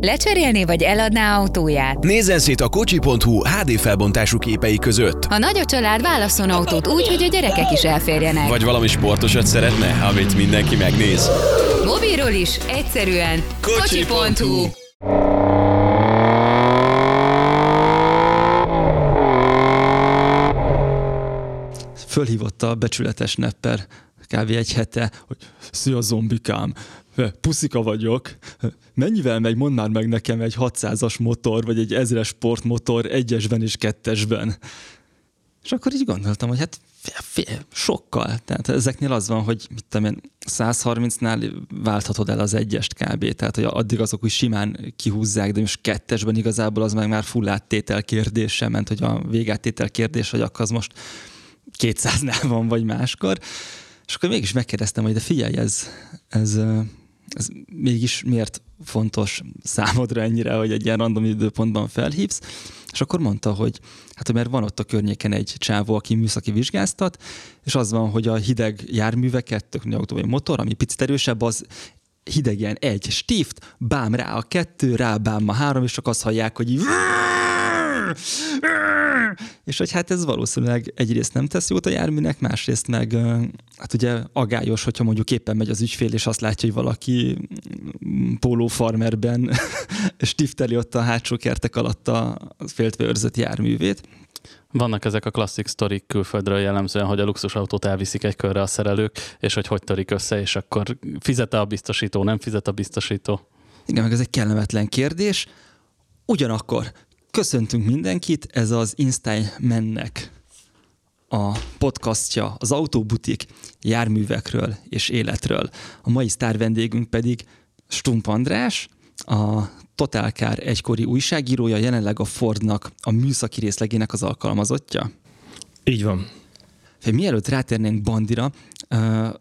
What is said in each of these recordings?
Lecserélné vagy eladná autóját? Nézzen szét a kocsi.hu HD felbontású képei között. Ha nagy a család, válasszon autót úgy, hogy a gyerekek is elférjenek. Vagy valami sportosat szeretne, amit mindenki megnéz. Mobilról is, egyszerűen kocsi.hu. Fölhívott a becsületes nepper kb. egy hete, hogy szia zombikám, puszika vagyok, mennyivel megy, mondd már meg nekem egy 600-as motor, vagy egy ezres sportmotor egyesben és kettesben. És akkor így gondoltam, hogy hát fél, fél, sokkal. Tehát ezeknél az van, hogy mit tudom én, 130-nál válthatod el az egyest kb. Tehát, hogy addig azok úgy simán kihúzzák, de most kettesben igazából az meg már full áttétel kérdése ment, hogy a végáttétel kérdés, hogy akkor az most 200-nál van, vagy máskor. És akkor mégis megkérdeztem, hogy de figyelj, ez, ez, ez mégis miért fontos számodra ennyire, hogy egy ilyen random időpontban felhívsz, és akkor mondta, hogy hát mert van ott a környéken egy csávó, aki műszaki vizsgáztat, és az van, hogy a hideg járműveket, tök autó vagy motor, ami picit erősebb, az hidegen egy stift, bám rá a kettő, rá bám a három, és csak azt hallják, hogy így és hogy hát ez valószínűleg egyrészt nem tesz jót a járműnek, másrészt meg hát ugye agályos, hogyha mondjuk éppen megy az ügyfél, és azt látja, hogy valaki mm, pólófarmerben stifteli ott a hátsó kertek alatt a féltve őrzött járművét. Vannak ezek a klasszik sztorik külföldről jellemzően, hogy a luxusautót elviszik egy körre a szerelők, és hogy hogy törik össze, és akkor fizet a biztosító, nem fizet a biztosító. Igen, meg ez egy kellemetlen kérdés. Ugyanakkor Köszöntünk mindenkit, ez az Instein mennek a podcastja az Autóbutik járművekről és életről. A mai sztár vendégünk pedig Stump András, a Totalkár egykori újságírója, jelenleg a Fordnak a műszaki részlegének az alkalmazottja. Így van. Mielőtt rátérnénk Bandira,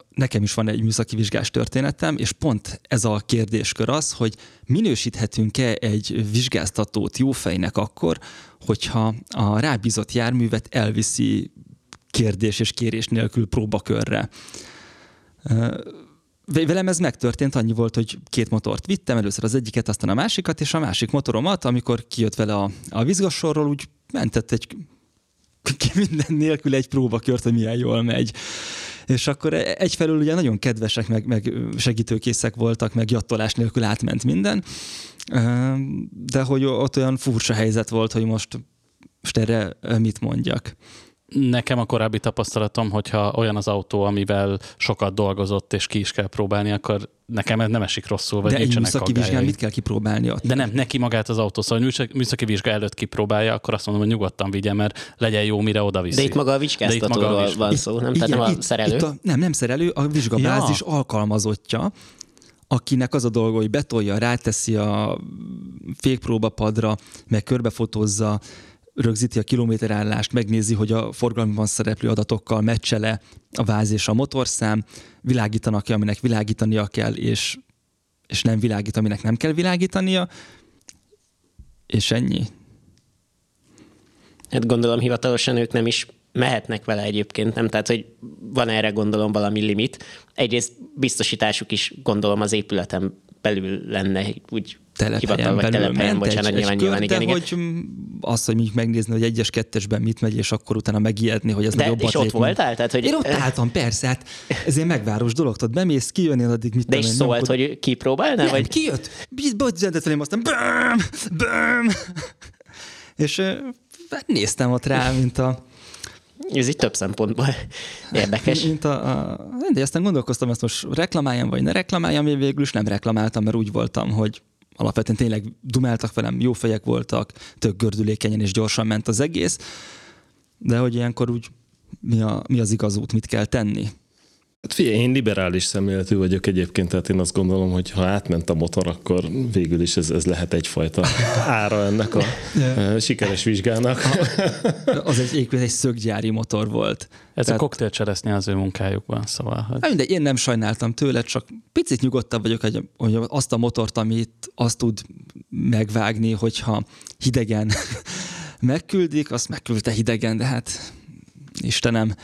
nekem is van egy műszaki vizsgás történetem, és pont ez a kérdéskör az, hogy minősíthetünk-e egy vizsgáztatót jófejnek akkor, hogyha a rábízott járművet elviszi kérdés és kérés nélkül próbakörre. Velem ez megtörtént, annyi volt, hogy két motort vittem, először az egyiket, aztán a másikat, és a másik motoromat, amikor kijött vele a, a vizgassorról, úgy mentett egy minden nélkül egy próbakört, hogy milyen jól megy. És akkor egyfelől ugye nagyon kedvesek, meg, meg segítőkészek voltak, meg jattolás nélkül átment minden, de hogy ott olyan furcsa helyzet volt, hogy most, most erre mit mondjak. Nekem a korábbi tapasztalatom, hogyha olyan az autó, amivel sokat dolgozott, és ki is kell próbálni, akkor nekem ez nem esik rosszul, vagy De egy műszaki vizsgán mit kell kipróbálni ott? De nem, neki magát az autó, szóval műszaki vizsga előtt kipróbálja, akkor azt mondom, hogy nyugodtan vigye, mert legyen jó, mire oda viszi. De itt maga a vizsgáztatóról van szó, nem? Igen, Tehát nem a szerelő? Itt a, nem, nem szerelő, a vizsgabázis ja. alkalmazottja, akinek az a dolga, hogy betolja, ráteszi a fékpróbapadra, meg körbefotózza, rögzíti a kilométerállást, megnézi, hogy a forgalomban szereplő adatokkal meccsele a váz és a motorszám, világítanak ki, aminek világítania kell, és, és nem világít, aminek nem kell világítania, és ennyi. Hát gondolom hivatalosan ők nem is mehetnek vele egyébként, nem? Tehát, hogy van erre gondolom valami limit. Egyrészt biztosításuk is gondolom az épületen belül lenne úgy telephelyen belül telephelyen, ment bocsánat, egy, nyilván, egy nyilván, igen, igen. hogy az, hogy mondjuk megnézni, hogy egyes kettesben mit megy, és akkor utána megijedni, hogy ez De, nagyobb és ott voltál? Tehát, hogy... Én ott álltam, persze, hát ez egy megváros dolog, tudod, bemész, kijönnél addig mit De is szólt, nem, hogy kipróbálná? Nem, vagy? kijött, bocsánat, felém aztán bám, bám. És néztem ott rá, mint a ez így több szempontból érdekes. Mint a, a, de aztán gondolkoztam, ezt most reklamáljam, vagy ne reklamáljam, én végül is nem reklamáltam, mert úgy voltam, hogy alapvetően tényleg dumáltak velem, jó fejek voltak, tök gördülékenyen és gyorsan ment az egész, de hogy ilyenkor úgy mi, a, mi az igaz út, mit kell tenni. Hát figyelj, én liberális szemléletű vagyok egyébként, tehát én azt gondolom, hogy ha átment a motor, akkor végül is ez, ez lehet egyfajta ára ennek a yeah. sikeres vizsgának. az egy, egy szöggyári motor volt. Ez tehát... a koktélcseresznye az ő munkájukban, szóval. Hogy... Hát mindegy, én nem sajnáltam tőle, csak picit nyugodtabb vagyok, hogy, hogy azt a motort, amit azt tud megvágni, hogyha hidegen megküldik, azt megküldte hidegen, de hát Istenem,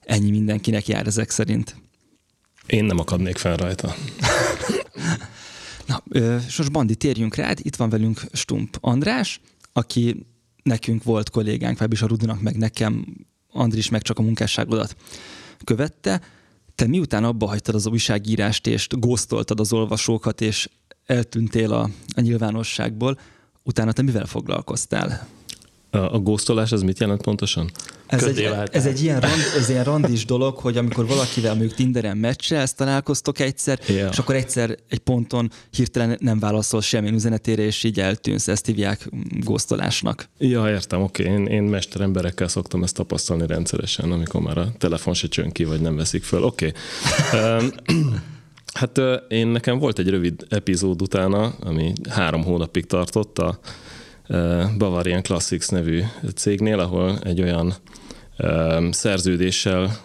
ennyi mindenkinek jár ezek szerint. Én nem akadnék fel rajta. Na, és most Bandi, térjünk rád. Itt van velünk Stump András, aki nekünk volt kollégánk, is a Rudinak, meg nekem, Andris meg csak a munkásságodat követte. Te miután abba hagytad az újságírást, és góztoltad az olvasókat, és eltűntél a, a nyilvánosságból, utána te mivel foglalkoztál? A, góztolás az mit jelent pontosan? Ez egy, ez egy ilyen, rand, ez ilyen randis dolog, hogy amikor valakivel mondjuk Tinderen ezt találkoztok egyszer, yeah. és akkor egyszer egy ponton hirtelen nem válaszol semmilyen üzenetére, és így eltűnsz. Ezt hívják góztolásnak. Ja, értem, oké. Okay. Én, én mesteremberekkel szoktam ezt tapasztalni rendszeresen, amikor már a telefon se csön ki, vagy nem veszik föl. Oké. Okay. Hát én nekem volt egy rövid epizód utána, ami három hónapig tartott a Bavarian Classics nevű cégnél, ahol egy olyan szerződéssel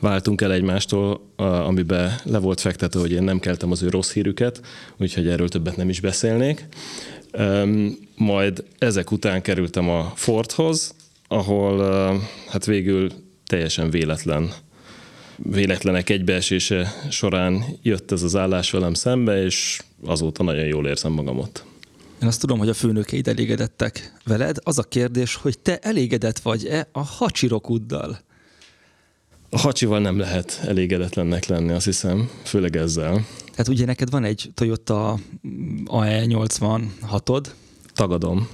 váltunk el egymástól, amiben le volt fektető, hogy én nem keltem az ő rossz hírüket, úgyhogy erről többet nem is beszélnék. Majd ezek után kerültem a Fordhoz, ahol hát végül teljesen véletlen véletlenek egybeesése során jött ez az állás velem szembe, és azóta nagyon jól érzem magam ott. Én azt tudom, hogy a főnökeid elégedettek veled. Az a kérdés, hogy te elégedett vagy-e a hacsirokuddal? A hacsival nem lehet elégedetlennek lenni, azt hiszem, főleg ezzel. Tehát ugye neked van egy Toyota AE86-od? Tagadom.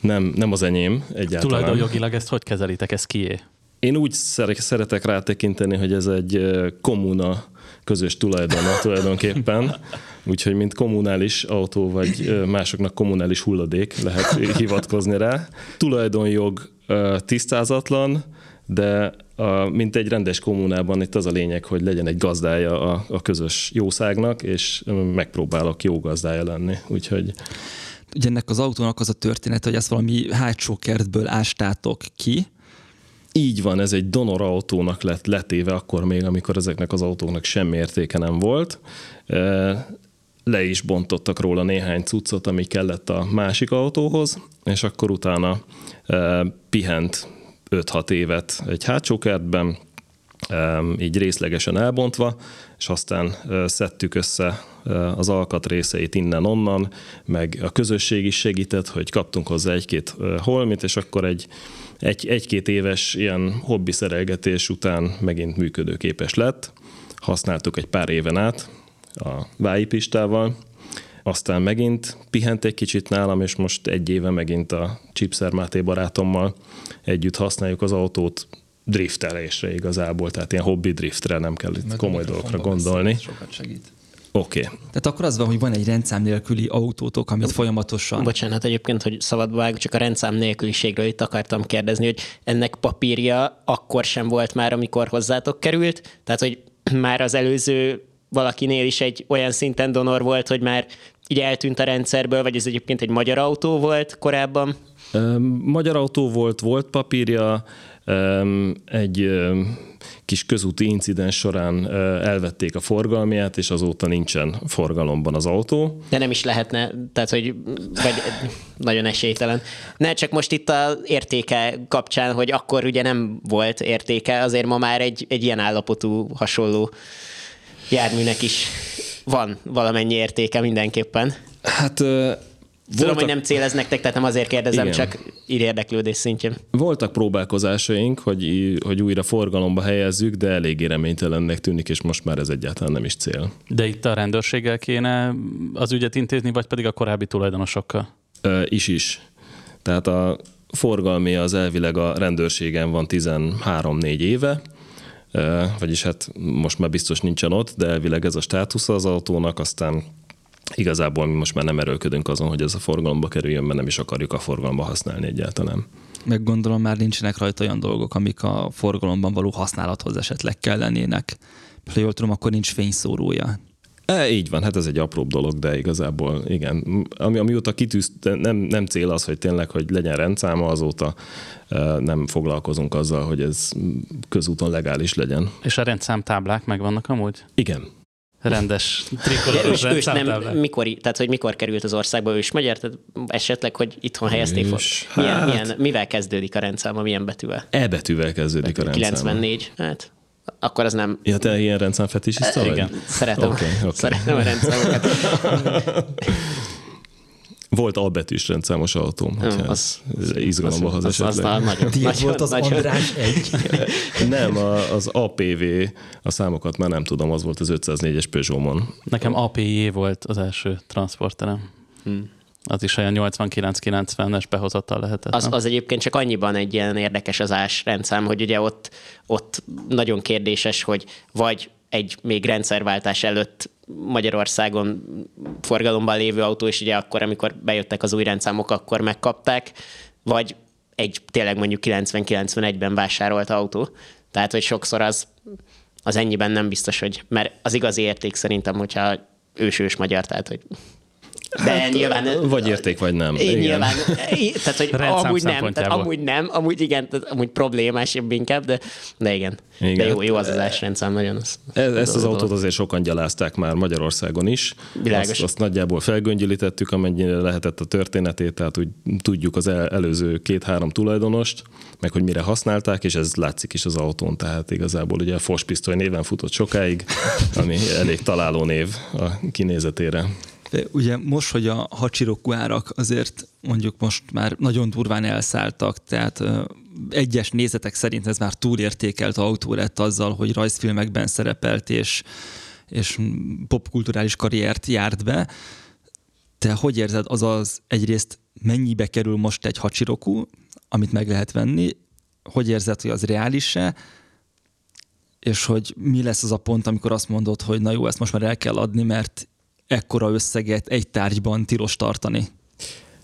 Nem, nem az enyém egyáltalán. Tulajdonjogilag ezt hogy kezelitek, ez kié? Én úgy szeretek rátekinteni, hogy ez egy kommuna közös tulajdona tulajdonképpen, úgyhogy mint kommunális autó, vagy másoknak kommunális hulladék lehet hivatkozni rá. Tulajdonjog tisztázatlan, de a, mint egy rendes kommunában itt az a lényeg, hogy legyen egy gazdája a, a közös jószágnak, és megpróbálok jó gazdája lenni. Úgyhogy Ugye ennek az autónak az a történet, hogy ezt valami hátsó kertből ástátok ki, így van, ez egy donor autónak lett letéve akkor még, amikor ezeknek az autóknak semmi értéke nem volt. Le is bontottak róla néhány cuccot, ami kellett a másik autóhoz, és akkor utána pihent 5-6 évet egy hátsó kertben, így részlegesen elbontva, és aztán szedtük össze az alkatrészeit innen-onnan, meg a közösség is segített, hogy kaptunk hozzá egy-két holmit, és akkor egy egy, egy-két éves ilyen hobbi szerelgetés után megint működőképes lett. Használtuk egy pár éven át a Vái Pistával, aztán megint pihent egy kicsit nálam, és most egy éve megint a Chipser Máté barátommal együtt használjuk az autót driftelésre igazából, tehát ilyen hobbi driftre nem kell itt komoly dolgokra gondolni. Sokat segít. Oké. Okay. Tehát akkor az van, hogy van egy rendszám nélküli autótok, amit folyamatosan... Bocsánat egyébként, hogy szabadba vág, csak a rendszám nélküliségről itt akartam kérdezni, hogy ennek papírja akkor sem volt már, amikor hozzátok került, tehát hogy már az előző valakinél is egy olyan szinten donor volt, hogy már így eltűnt a rendszerből, vagy ez egyébként egy magyar autó volt korábban? Magyar autó volt, volt papírja, egy kis közúti incidens során elvették a forgalmiát, és azóta nincsen forgalomban az autó. De nem is lehetne, tehát hogy vagy nagyon esélytelen. Ne csak most itt az értéke kapcsán, hogy akkor ugye nem volt értéke, azért ma már egy, egy ilyen állapotú hasonló járműnek is van valamennyi értéke mindenképpen. Hát Tudom, hogy nem cél ez nektek, tehát nem azért kérdezem, Igen. csak ír érdeklődés szintjén. Voltak próbálkozásaink, hogy, hogy újra forgalomba helyezzük, de eléggé reménytelennek tűnik, és most már ez egyáltalán nem is cél. De itt a rendőrséggel kéne az ügyet intézni, vagy pedig a korábbi tulajdonosokkal? Ö, is is. Tehát a forgalmi az elvileg a rendőrségen van 13-4 éve, vagyis hát most már biztos nincsen ott, de elvileg ez a státusza az autónak, aztán igazából mi most már nem erőlködünk azon, hogy ez a forgalomba kerüljön, mert nem is akarjuk a forgalomba használni egyáltalán. Meg gondolom már nincsenek rajta olyan dolgok, amik a forgalomban való használathoz esetleg kellenének. Ha jól tudom, akkor nincs fényszórója. E, így van, hát ez egy apróbb dolog, de igazából igen. Ami, amióta kitűzte, nem, nem cél az, hogy tényleg, hogy legyen rendszáma, azóta e, nem foglalkozunk azzal, hogy ez közúton legális legyen. És a rendszámtáblák megvannak amúgy? Igen, rendes trikoloros nem, mikor, tehát hogy mikor került az országba ős magyar, tehát esetleg, hogy itthon helyezték fel. Milyen, hát... milyen, mivel kezdődik a rendszáma, milyen betűvel? E betűvel kezdődik Betű, a rendszáma. 94, hát akkor az nem... Ja, te ilyen rendszámfetisiszta vagy? Igen. Szeretem, Oké, oké. szeretem a rendszámokat. Volt albetűs rendszámos autóm, hogyha az- ez izgalomba az, az, az esetleg. nagyon, nagyon, volt az nagyon, András egy. Nem, a, az APV, a számokat már nem tudom, az volt az 504-es Peugeot-mon. Nekem API volt az első transporterem. Hmm. Az is olyan 89-90-es behozattal lehetett. Az, nem? az egyébként csak annyiban egy ilyen érdekes az ás rendszám, hogy ugye ott, ott nagyon kérdéses, hogy vagy egy még rendszerváltás előtt Magyarországon forgalomban lévő autó, és ugye akkor, amikor bejöttek az új rendszámok, akkor megkapták, vagy egy tényleg mondjuk 90-91-ben vásárolt autó. Tehát, hogy sokszor az, az ennyiben nem biztos, hogy, mert az igazi érték szerintem, hogyha ősős magyar, tehát, hogy de hát, nyilván... Vagy érték, vagy nem. Én Igen. nyilván, tehát hogy amúgy nem, tehát amúgy nem, amúgy igen, tehát amúgy problémásabb inkább, de, de igen. Igen. De jó, jó az az ásrendszám, nagyon az. Ez, ezt az autót azért sokan gyalázták már Magyarországon is. Világos. Azt, azt nagyjából felgöngyölítettük, amennyire lehetett a történetét, tehát úgy tudjuk az el, előző két-három tulajdonost, meg hogy mire használták, és ez látszik is az autón, tehát igazából ugye a Fos pisztoly néven futott sokáig, ami elég találó név a kinézetére. De ugye most, hogy a Hachiroku árak azért mondjuk most már nagyon durván elszálltak, tehát egyes nézetek szerint ez már túlértékelt autó lett azzal, hogy rajzfilmekben szerepelt és, és popkulturális karriert járt be. Te hogy érzed, az az egyrészt mennyibe kerül most egy Hachiroku, amit meg lehet venni, hogy érzed, hogy az reális-e, és hogy mi lesz az a pont, amikor azt mondod, hogy na jó, ezt most már el kell adni, mert ekkora összeget egy tárgyban tilos tartani.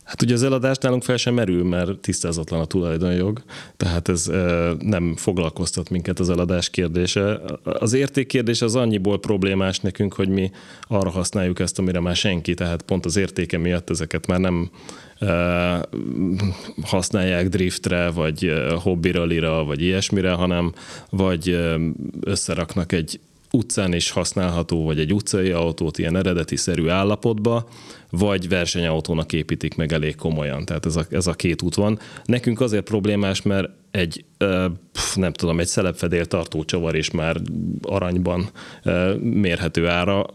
Hát ugye az eladás nálunk fel sem merül, mert tisztázatlan a tulajdonjog, tehát ez nem foglalkoztat minket az eladás kérdése. Az érték kérdése az annyiból problémás nekünk, hogy mi arra használjuk ezt, amire már senki, tehát pont az értéke miatt ezeket már nem használják driftre, vagy hobbiralira, vagy ilyesmire, hanem vagy összeraknak egy utcán is használható, vagy egy utcai autót ilyen eredeti-szerű állapotba, vagy versenyautónak építik meg elég komolyan. Tehát ez a, ez a két út van. Nekünk azért problémás, mert egy, nem tudom, egy szelepfedél tartó csavar is már aranyban mérhető ára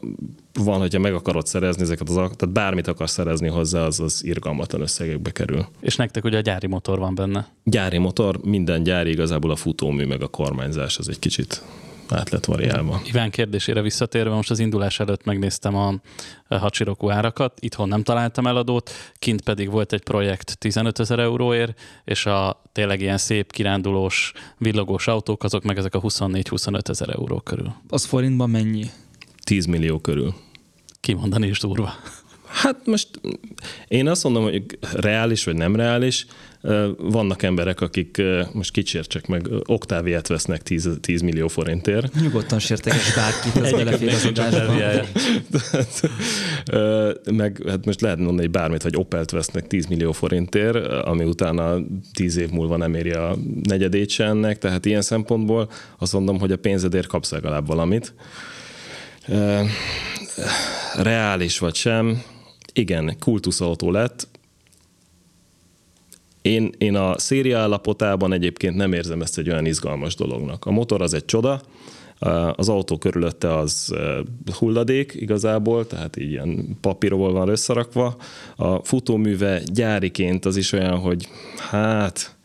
van, hogyha meg akarod szerezni ezeket az, tehát bármit akarsz szerezni hozzá, az az irgalmatlan összegekbe kerül. És nektek ugye a gyári motor van benne. Gyári motor, minden gyári, igazából a futómű meg a kormányzás az egy kicsit át lett variálva. Iván kérdésére visszatérve, most az indulás előtt megnéztem a Hachiroku árakat, itthon nem találtam eladót, kint pedig volt egy projekt 15 ezer euróért, és a tényleg ilyen szép kirándulós, villogós autók, azok meg ezek a 24-25 ezer euró körül. Az forintban mennyi? 10 millió körül. Kimondani is durva. Hát most én azt mondom, hogy reális vagy nem reális. Vannak emberek, akik most kicsértsek meg, Oktáviát vesznek 10, 10 millió forintért. Nyugodtan sérteges bárkit, ez belefér az adásba. Meg hát most lehet mondani, hogy bármit, vagy Opelt vesznek 10 millió forintért, ami utána 10 év múlva nem éri a negyedét se ennek, tehát ilyen szempontból azt mondom, hogy a pénzedért kapsz legalább valamit. Reális vagy sem, igen, kultuszautó lett. Én, én a széria állapotában egyébként nem érzem ezt egy olyan izgalmas dolognak. A motor az egy csoda, az autó körülötte az hulladék igazából, tehát így ilyen papírból van összerakva. A futóműve gyáriként az is olyan, hogy hát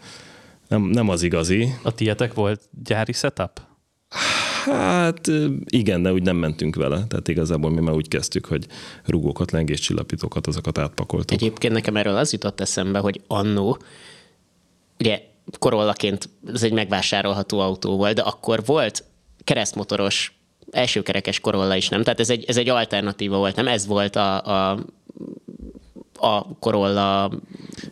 nem, nem az igazi. A tietek volt gyári setup? Hát igen, de úgy nem mentünk vele. Tehát igazából mi már úgy kezdtük, hogy rugókat, lengéscsillapítókat, azokat átpakoltuk. Egyébként nekem erről az jutott eszembe, hogy annó, ugye Corollaként ez egy megvásárolható autó volt, de akkor volt keresztmotoros elsőkerekes Corolla is, nem? Tehát ez egy, ez egy alternatíva volt, nem? Ez volt a, a a Corolla...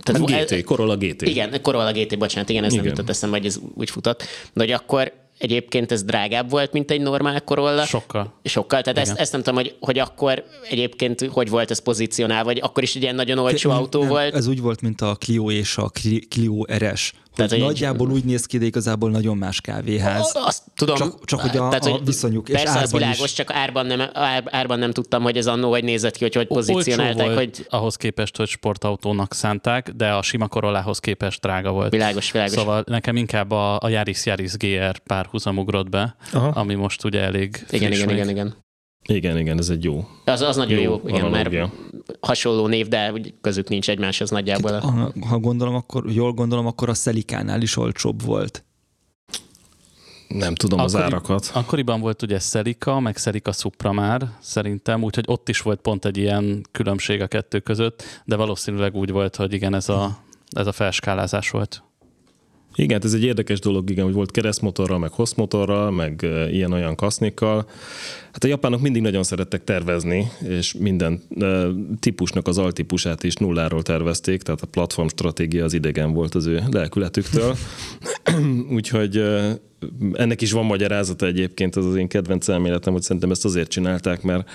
Tehát GT, Corolla GT. Igen, Corolla GT, bocsánat, igen, ez igen. nem jutott eszembe, hogy ez úgy futott. De hogy akkor egyébként ez drágább volt, mint egy normál Corolla. Sokkal. Sokkal, tehát ezt, ezt nem tudom, hogy, hogy akkor egyébként hogy volt ez pozícionálva, vagy akkor is egy ilyen nagyon olcsó Nem, autó nem, volt. Ez úgy volt, mint a Clio és a Clio RS, Tehát, hogy nagyjából úgy néz ki, de igazából nagyon más kávéház. Azt tudom. Csak, csak hogy a, tehát, hogy a viszonyuk persze, és árban az világos, is. csak árban nem, ár, árban nem tudtam, hogy ez annó hogy nézett ki, hogy hogy pozícionálták. volt hogy... ahhoz képest, hogy sportautónak szánták, de a sima Corollához képest drága volt. Világos, világos. Szóval nekem inkább a, a Yaris Yaris GR párhuzam ugrott be, Aha. ami most ugye elég Igen, igen, igen, igen. Igen, igen, ez egy jó. Az, az nagyon jó, jó igen, mert hasonló név, de közük nincs egymáshoz nagyjából. Ha, ha gondolom, akkor jól gondolom, akkor a Szelikánál is olcsóbb volt. Nem tudom Akkori, az árakat. Akkoriban volt ugye Szelika, meg Szelika Supra már szerintem, úgyhogy ott is volt pont egy ilyen különbség a kettő között, de valószínűleg úgy volt, hogy igen, ez a, ez a felskálázás volt. Igen, ez egy érdekes dolog, igen, hogy volt keresztmotorral, meg hosszmotorral, meg ilyen-olyan kasznikkal. Hát a japánok mindig nagyon szerettek tervezni, és minden típusnak az altípusát is nulláról tervezték, tehát a platform stratégia az idegen volt az ő lelkületüktől. Úgyhogy ennek is van magyarázata egyébként, az az én kedvenc elméletem, hogy szerintem ezt azért csinálták, mert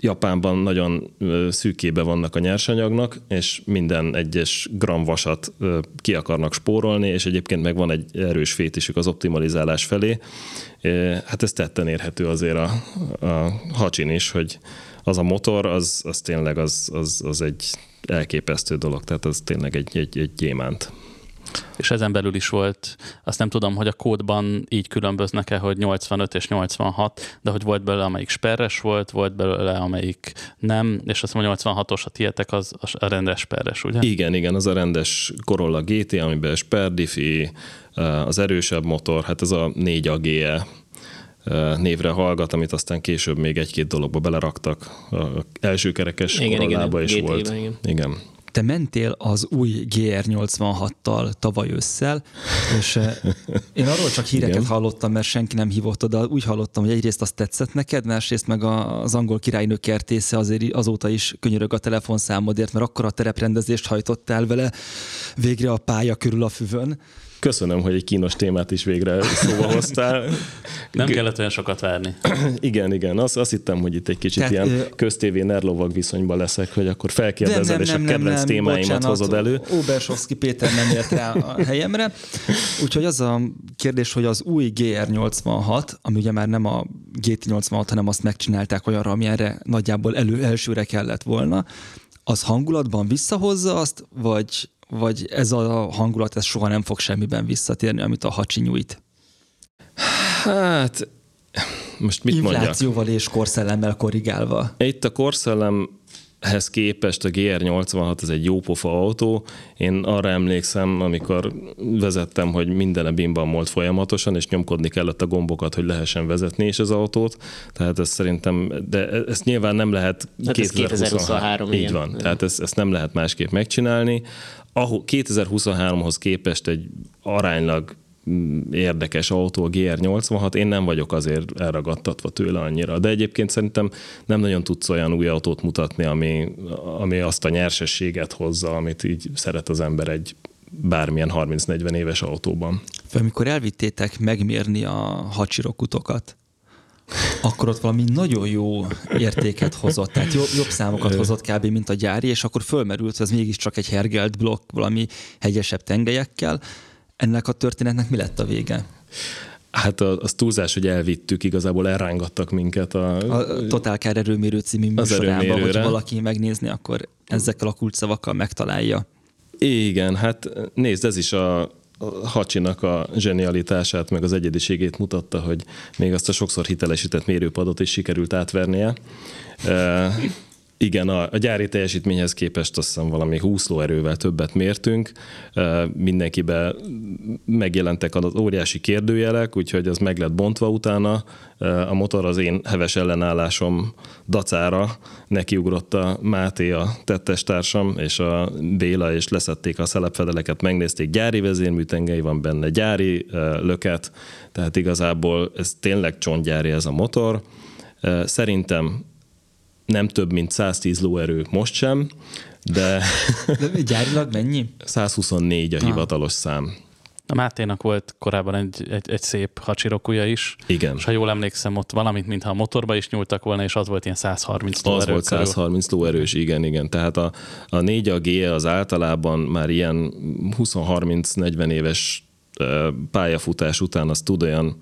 Japánban nagyon szűkébe vannak a nyersanyagnak, és minden egyes gram vasat ki akarnak spórolni, és egyébként meg van egy erős fétisük az optimalizálás felé. Hát ez tetten érhető azért a, a hacsin is, hogy az a motor, az, az tényleg az, az, az egy elképesztő dolog, tehát az tényleg egy, egy, egy gyémánt és ezen belül is volt, azt nem tudom, hogy a kódban így különböznek-e, hogy 85 és 86, de hogy volt belőle, amelyik sperres volt, volt belőle, amelyik nem, és azt mondja, 86-os a tietek, az a rendes sperres, ugye? Igen, igen, az a rendes Corolla GT, amiben sperdifi, az erősebb motor, hát ez a 4 AGE névre hallgat, amit aztán később még egy-két dologba beleraktak. A első kerekes igen, Corollába igen, is volt. Igen. igen te mentél az új GR86-tal tavaly ősszel, és eh, én arról csak híreket Igen. hallottam, mert senki nem hívott oda. Úgy hallottam, hogy egyrészt azt tetszett neked, másrészt meg az angol királynő kertésze azért azóta is könyörög a telefonszámodért, mert akkor a tereprendezést hajtottál vele végre a pálya körül a füvön. Köszönöm, hogy egy kínos témát is végre szóba hoztál. Nem kellett olyan sokat várni. igen, igen. Azt, azt hittem, hogy itt egy kicsit Tehát, ilyen köztévé nerlovag viszonyban leszek, hogy akkor felkérdezel, és a kedvenc nem, nem, témáimat bocsánat, hozod elő. Obersovszki Péter nem ért rá a helyemre. Úgyhogy az a kérdés, hogy az új GR86, ami ugye már nem a GT86, hanem azt megcsinálták olyanra, amilyenre nagyjából elő, elsőre kellett volna, az hangulatban visszahozza azt, vagy vagy ez a hangulat, ez soha nem fog semmiben visszatérni, amit a hacsi nyújt? Hát, most mit Inflációval mondjak? és korszellemmel korrigálva. Itt a korszellem ehhez képest a GR86 ez egy jó pofa autó. Én arra emlékszem, amikor vezettem, hogy minden bimban volt folyamatosan, és nyomkodni kellett a gombokat, hogy lehessen vezetni is az autót. Tehát ez szerintem, de ezt nyilván nem lehet hát 2023. Így van. Tehát ezt, ezt nem lehet másképp megcsinálni. 2023-hoz képest egy aránylag mm, érdekes autó, a GR86, én nem vagyok azért elragadtatva tőle annyira, de egyébként szerintem nem nagyon tudsz olyan új autót mutatni, ami, ami azt a nyersességet hozza, amit így szeret az ember egy bármilyen 30-40 éves autóban. Amikor elvittétek megmérni a hacsirokutokat, akkor ott valami nagyon jó értéket hozott, tehát jobb, jobb számokat hozott kb. mint a gyári, és akkor fölmerült, hogy ez mégiscsak egy hergelt blokk valami hegyesebb tengelyekkel. Ennek a történetnek mi lett a vége? Hát az túlzás, hogy elvittük, igazából elrángattak minket a... A Total Car erőmérő című műsorában, hogy valaki megnézni, akkor ezekkel a kulcsszavakkal megtalálja. Igen, hát nézd, ez is a, Hacsinak a zsenialitását, meg az egyediségét mutatta, hogy még azt a sokszor hitelesített mérőpadot is sikerült átvernie. Igen, a, a gyári teljesítményhez képest azt hiszem valami 20 lóerővel többet mértünk. Mindenkibe megjelentek az óriási kérdőjelek, úgyhogy az meg lett bontva utána. A motor az én heves ellenállásom dacára nekiugrott a Máté, a tettestársam, és a Béla, és leszették a szelepfedeleket, megnézték, gyári vezérműtengely van benne, gyári löket, tehát igazából ez tényleg csontgyári ez a motor. Szerintem nem több, mint 110 lóerő most sem, de... de gyárilag mennyi? 124 a hivatalos szám. A Máténak volt korábban egy, egy, egy szép hacsirokuja is. Igen. És ha jól emlékszem, ott valamit, mintha a motorba is nyúltak volna, és az volt ilyen 130 Az volt 130 lóerős, igen, igen. Tehát a, a 4 a GE az általában már ilyen 20-30-40 éves pályafutás után az tud olyan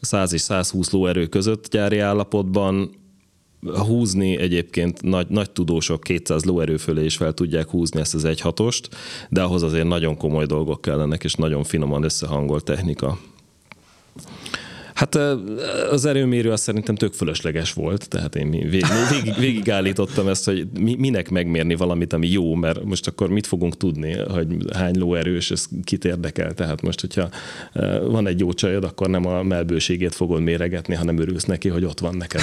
100 és 120 lóerő között gyári állapotban húzni egyébként nagy, nagy tudósok 200 lóerő fölé is fel tudják húzni ezt az 1.6-ost, de ahhoz azért nagyon komoly dolgok kellenek, és nagyon finoman összehangolt technika. Hát az erőmérő azt szerintem tök fölösleges volt, tehát én végig, végig, végig ezt, hogy minek megmérni valamit, ami jó, mert most akkor mit fogunk tudni, hogy hány lóerős, ez kit érdekel. Tehát most, hogyha van egy jó csajod, akkor nem a melbőségét fogod méregetni, hanem örülsz neki, hogy ott van neked.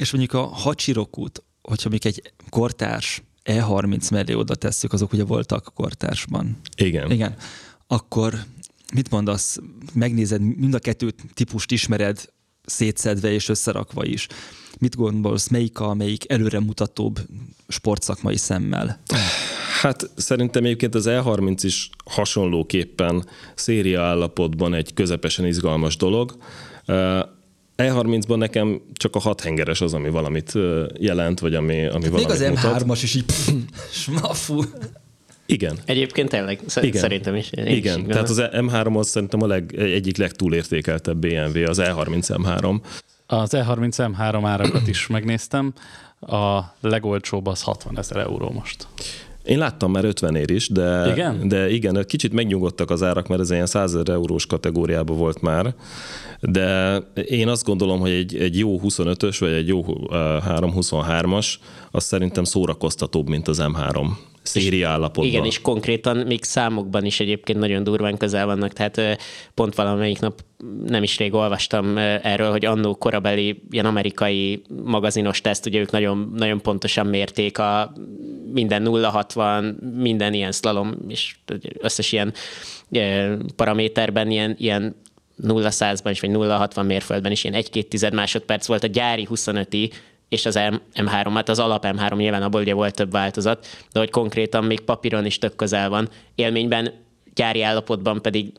és mondjuk a hacsirokút, hogyha még egy kortárs E30 mellé oda tesszük, azok ugye voltak kortársban. Igen. Igen. Akkor mit mondasz, megnézed, mind a kettő típust ismered, szétszedve és összerakva is. Mit gondolsz, melyik a melyik előremutatóbb sportszakmai szemmel? Hát szerintem egyébként az E30 is hasonlóképpen széria állapotban egy közepesen izgalmas dolog. E30-ban nekem csak a hat hengeres az, ami valamit jelent, vagy ami, ami valamit Még az mutat. M3-as is így smafú. Igen. Egyébként tényleg, Igen. szerintem is. Igen, is tehát az M3 az szerintem a leg, egyik legtúlértékeltebb BMW, az E30 M3. Az E30 M3 árakat is megnéztem, a legolcsóbb az 60 ezer euró most. Én láttam már 50 ér is, de igen? de igen, kicsit megnyugodtak az árak, mert ez ilyen 100 eurós kategóriában volt már, de én azt gondolom, hogy egy, egy jó 25-ös, vagy egy jó 323-as, az szerintem szórakoztatóbb, mint az M3 széria állapotban. Igen, és konkrétan még számokban is egyébként nagyon durván közel vannak, tehát pont valamelyik nap nem is rég olvastam erről, hogy annó korabeli ilyen amerikai magazinos teszt, ugye ők nagyon, nagyon pontosan mérték a minden 0-60, minden ilyen slalom, és összes ilyen paraméterben ilyen, ilyen 0-100-ban is, vagy 0-60 mérföldben is ilyen 1-2 tized másodperc volt a gyári 25-i, és az M3, hát az alap M3 nyilván abból ugye volt több változat, de hogy konkrétan még papíron is tök közel van. Élményben, gyári állapotban pedig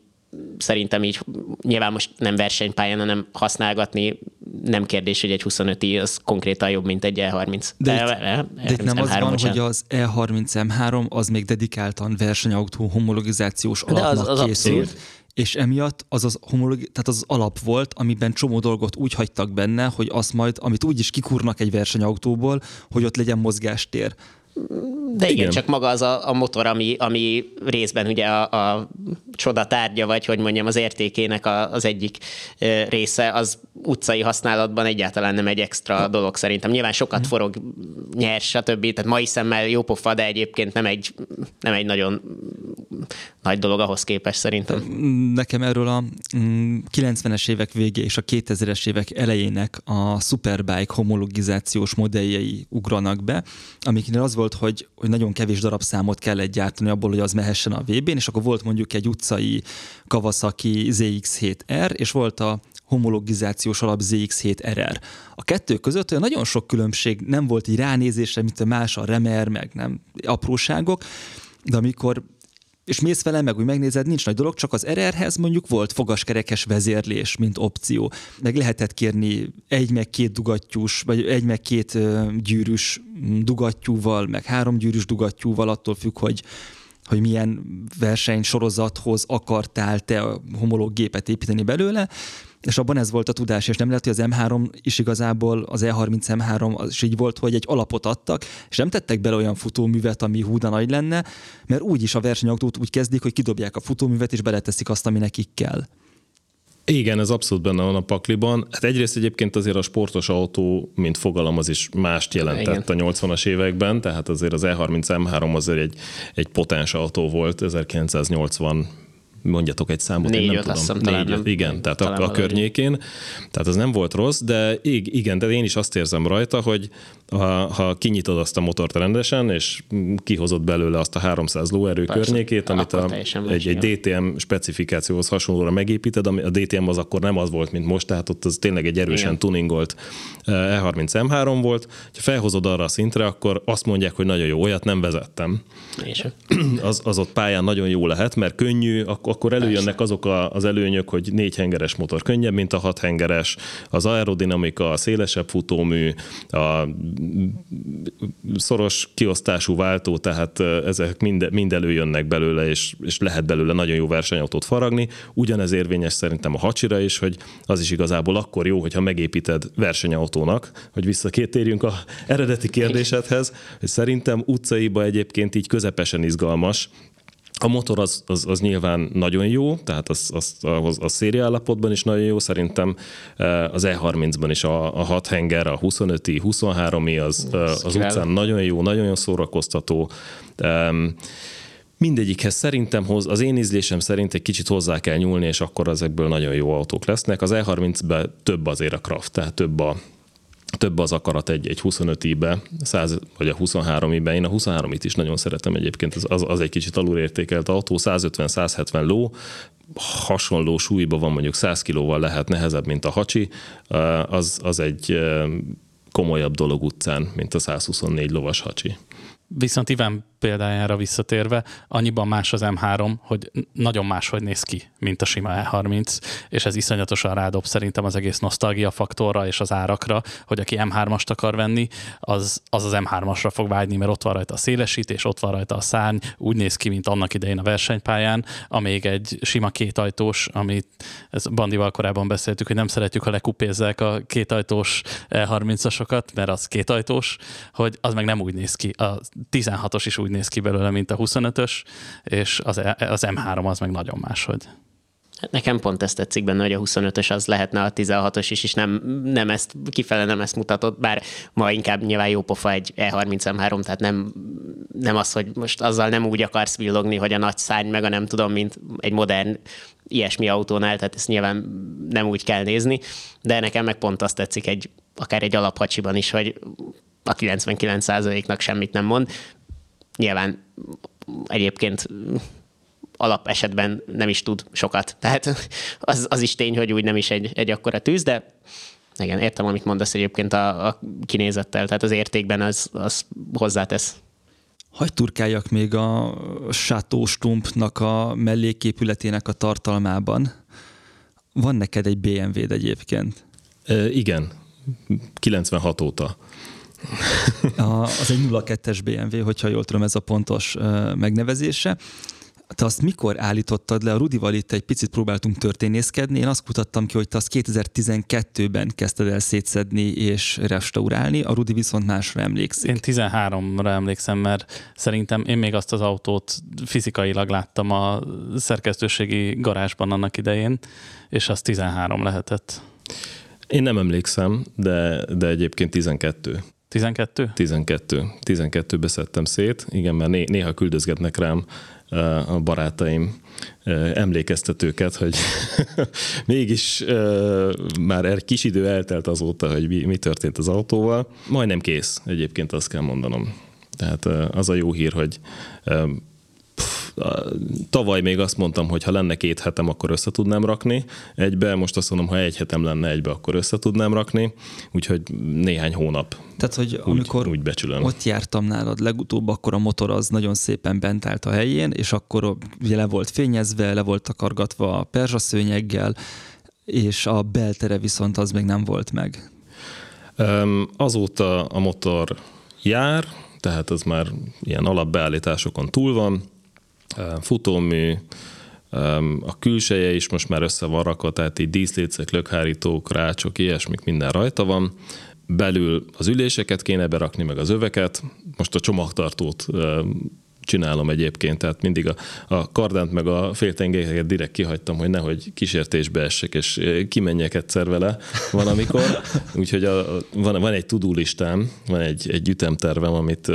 szerintem így nyilván most nem versenypályán, hanem használgatni nem kérdés, hogy egy 25 i az konkrétan jobb, mint egy E30. De, de, de, de itt nem M3, az van, bocsánat. hogy az E30 M3 az még dedikáltan versenyautó homologizációs alapnak az, az készült. Abszolút és emiatt az az, homologi, tehát az alap volt, amiben csomó dolgot úgy hagytak benne, hogy azt majd, amit úgy is kikurnak egy versenyautóból, hogy ott legyen mozgástér. De igen, igen, csak maga az a, a motor, ami, ami részben ugye a, a csoda tárgya, vagy hogy mondjam, az értékének a, az egyik része, az utcai használatban egyáltalán nem egy extra dolog szerintem. Nyilván sokat forog, nyers, stb. Tehát mai szemmel jó pofa, de egyébként nem egy, nem egy nagyon nagy dolog ahhoz képest szerintem. Nekem erről a 90-es mm, évek végé és a 2000-es évek elejének a Superbike homologizációs modelljei ugranak be, amiknél az volt, hogy, hogy nagyon kevés darabszámot kellett gyártani abból, hogy az mehessen a VB-n, és akkor volt mondjuk egy utcai Kawasaki ZX-7R, és volt a homologizációs alap ZX7RR. A kettő között olyan nagyon sok különbség nem volt így ránézésre, mint a más a Remer, meg nem apróságok, de amikor és mész vele, meg úgy megnézed, nincs nagy dolog, csak az RR-hez mondjuk volt fogaskerekes vezérlés, mint opció. Meg lehetett kérni egy meg két dugattyús, vagy egy meg két gyűrűs dugattyúval, meg három gyűrűs dugattyúval, attól függ, hogy hogy milyen versenysorozathoz akartál te homológ gépet építeni belőle, és abban ez volt a tudás, és nem lehet, hogy az M3 is igazából, az E30 M3 az is így volt, hogy egy alapot adtak, és nem tettek bele olyan futóművet, ami húda nagy lenne, mert úgy is a versenyautót úgy kezdik, hogy kidobják a futóművet, és beleteszik azt, ami nekik kell. Igen, ez abszolút benne van a pakliban. Hát egyrészt egyébként azért a sportos autó, mint fogalom, az is mást jelentett Igen. a 80-as években, tehát azért az E30 M3 azért egy, egy potens autó volt 1980 mondjatok egy számot, Négy, én nem öt, tudom. Hiszem, Négy, talán nem, igen, tehát a, a környékén. Tehát az nem volt rossz, de igen, de én is azt érzem rajta, hogy ha, ha kinyitod azt a motort rendesen, és kihozod belőle azt a 300 lóerő Persze, környékét, amit a, egy, egy DTM specifikációhoz hasonlóra megépíted, ami a DTM az akkor nem az volt, mint most, tehát ott az tényleg egy erősen Igen. tuningolt E30 M3 volt, ha felhozod arra a szintre, akkor azt mondják, hogy nagyon jó, olyat nem vezettem. És Az, az ott pályán nagyon jó lehet, mert könnyű, ak- akkor előjönnek azok a, az előnyök, hogy négy hengeres motor könnyebb, mint a hat hengeres, az aerodinamika, a szélesebb futómű, a szoros kiosztású váltó, tehát ezek mind, mind előjönnek belőle, és, és lehet belőle nagyon jó versenyautót faragni. Ugyanez érvényes szerintem a hacsira is, hogy az is igazából akkor jó, hogyha megépíted versenyautónak, hogy visszakértérjünk a eredeti kérdésedhez, hogy szerintem utcaiba egyébként így közepesen izgalmas, a motor az, az, az nyilván nagyon jó, tehát az, az, az, a szériállapotban is nagyon jó, szerintem az E30-ban is a, a 6 henger, a 25-i, 23-i az, az utcán nagyon jó, nagyon szórakoztató. Mindegyikhez szerintem hoz, az én ízlésem szerint egy kicsit hozzá kell nyúlni, és akkor ezekből nagyon jó autók lesznek. Az E30-ben több azért a kraft, tehát több a, több az akarat egy, egy 25 ibe 100, vagy a 23 ibe Én a 23-it is nagyon szeretem egyébként, az, az egy kicsit alulértékelt autó, 150-170 ló, hasonló súlyba van, mondjuk 100 kilóval lehet nehezebb, mint a hacsi, az, az egy komolyabb dolog utcán, mint a 124 lovas hacsi. Viszont Iván példájára visszatérve, annyiban más az M3, hogy nagyon máshogy néz ki, mint a sima E30, és ez iszonyatosan rádob szerintem az egész nosztalgia faktorra és az árakra, hogy aki M3-ast akar venni, az az, az M3-asra fog vágyni, mert ott van rajta a szélesítés, ott van rajta a szárny, úgy néz ki, mint annak idején a versenypályán, amíg egy sima kétajtós, amit ez Bandival korábban beszéltük, hogy nem szeretjük, ha lekupézzák a kétajtós E30-asokat, mert az kétajtós, hogy az meg nem úgy néz ki. A 16-os is úgy néz ki belőle, mint a 25-ös, és az, e, az M3 az meg nagyon máshogy. Hát nekem pont ezt tetszik benne, hogy a 25-ös az lehetne a 16-os is, és nem, nem ezt, kifele nem ezt mutatott, bár ma inkább nyilván jó pofa egy E30 M3, tehát nem, nem az, hogy most azzal nem úgy akarsz villogni, hogy a nagy szárny, meg a nem tudom, mint egy modern ilyesmi autónál, tehát ezt nyilván nem úgy kell nézni, de nekem meg pont azt tetszik egy, akár egy alaphacsiban is, hogy a 99%-nak semmit nem mond, nyilván egyébként alap esetben nem is tud sokat. Tehát az, az is tény, hogy úgy nem is egy, egy akkora tűz, de igen, értem, amit mondasz egyébként a, a kinézettel, tehát az értékben az, az hozzátesz. Hagy turkáljak még a Chateau Stumpnak a melléképületének a tartalmában. Van neked egy BMW-d egyébként? E, igen, 96 óta. A, az egy 02-es BMW, hogyha jól tudom, ez a pontos megnevezése. Te azt mikor állítottad le? A Rudival itt egy picit próbáltunk történészkedni. Én azt kutattam ki, hogy te azt 2012-ben kezdted el szétszedni és restaurálni, a Rudi viszont másra emlékszik. Én 13-ra emlékszem, mert szerintem én még azt az autót fizikailag láttam a szerkesztőségi garázsban annak idején, és az 13 lehetett. Én nem emlékszem, de, de egyébként 12. 12? 12. 12-be szedtem szét, igen, mert né- néha küldözgetnek rám a barátaim emlékeztetőket, hogy mégis már egy kis idő eltelt azóta, hogy mi, mi történt az autóval. Majdnem kész, egyébként azt kell mondanom. Tehát az a jó hír, hogy tavaly még azt mondtam, hogy ha lenne két hetem, akkor össze tudnám rakni egybe, most azt mondom, ha egy hetem lenne egybe, akkor össze tudnám rakni, úgyhogy néhány hónap. Tehát, hogy amikor úgy, úgy becsülöm. ott jártam nálad legutóbb, akkor a motor az nagyon szépen bent állt a helyén, és akkor ugye le volt fényezve, le volt takargatva a perzsaszőnyeggel, és a beltere viszont az még nem volt meg. Azóta a motor jár, tehát az már ilyen alapbeállításokon túl van, futómű, a külseje is most már össze van rakva, tehát így díszlécek, lökhárítók, rácsok, ilyesmik, minden rajta van. Belül az üléseket kéne berakni, meg az öveket. Most a csomagtartót csinálom egyébként, tehát mindig a, a kardánt meg a féltengelyeket direkt kihagytam, hogy nehogy kísértésbe essek, és kimenjek egyszer vele van amikor. Úgyhogy a, van, van egy tudulistám, van egy, egy ütemtervem, amit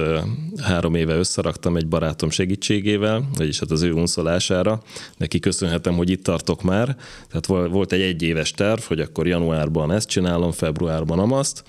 három éve összeraktam egy barátom segítségével, vagyis hát az ő unszolására. Neki köszönhetem, hogy itt tartok már. Tehát volt egy egyéves terv, hogy akkor januárban ezt csinálom, februárban amazt,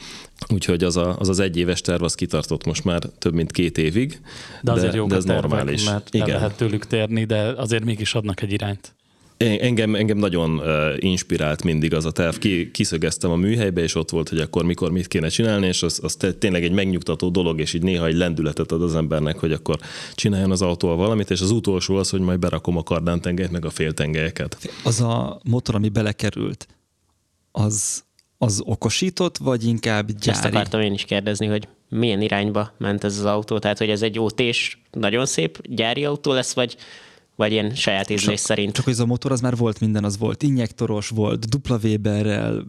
Úgyhogy az, a, az az egyéves terv az kitartott most már több mint két évig. De azért de, jók de ez tervek, normális. mert Igen. lehet tőlük térni, de azért mégis adnak egy irányt. Engem, engem nagyon inspirált mindig az a terv. Ki, kiszögeztem a műhelybe, és ott volt, hogy akkor mikor mit kéne csinálni, és az, az tényleg egy megnyugtató dolog, és így néha egy lendületet ad az embernek, hogy akkor csináljon az autóval valamit, és az utolsó az, hogy majd berakom a kardántengelyet, meg a féltengelyeket. Az a motor, ami belekerült, az, az okosított, vagy inkább gyári? Ezt akartam én is kérdezni, hogy milyen irányba ment ez az autó, tehát hogy ez egy ótés, nagyon szép gyári autó lesz, vagy vagy ilyen saját ízlés csak, szerint. Csak hogy ez a motor az már volt minden, az volt injektoros, volt dupla Weberrel,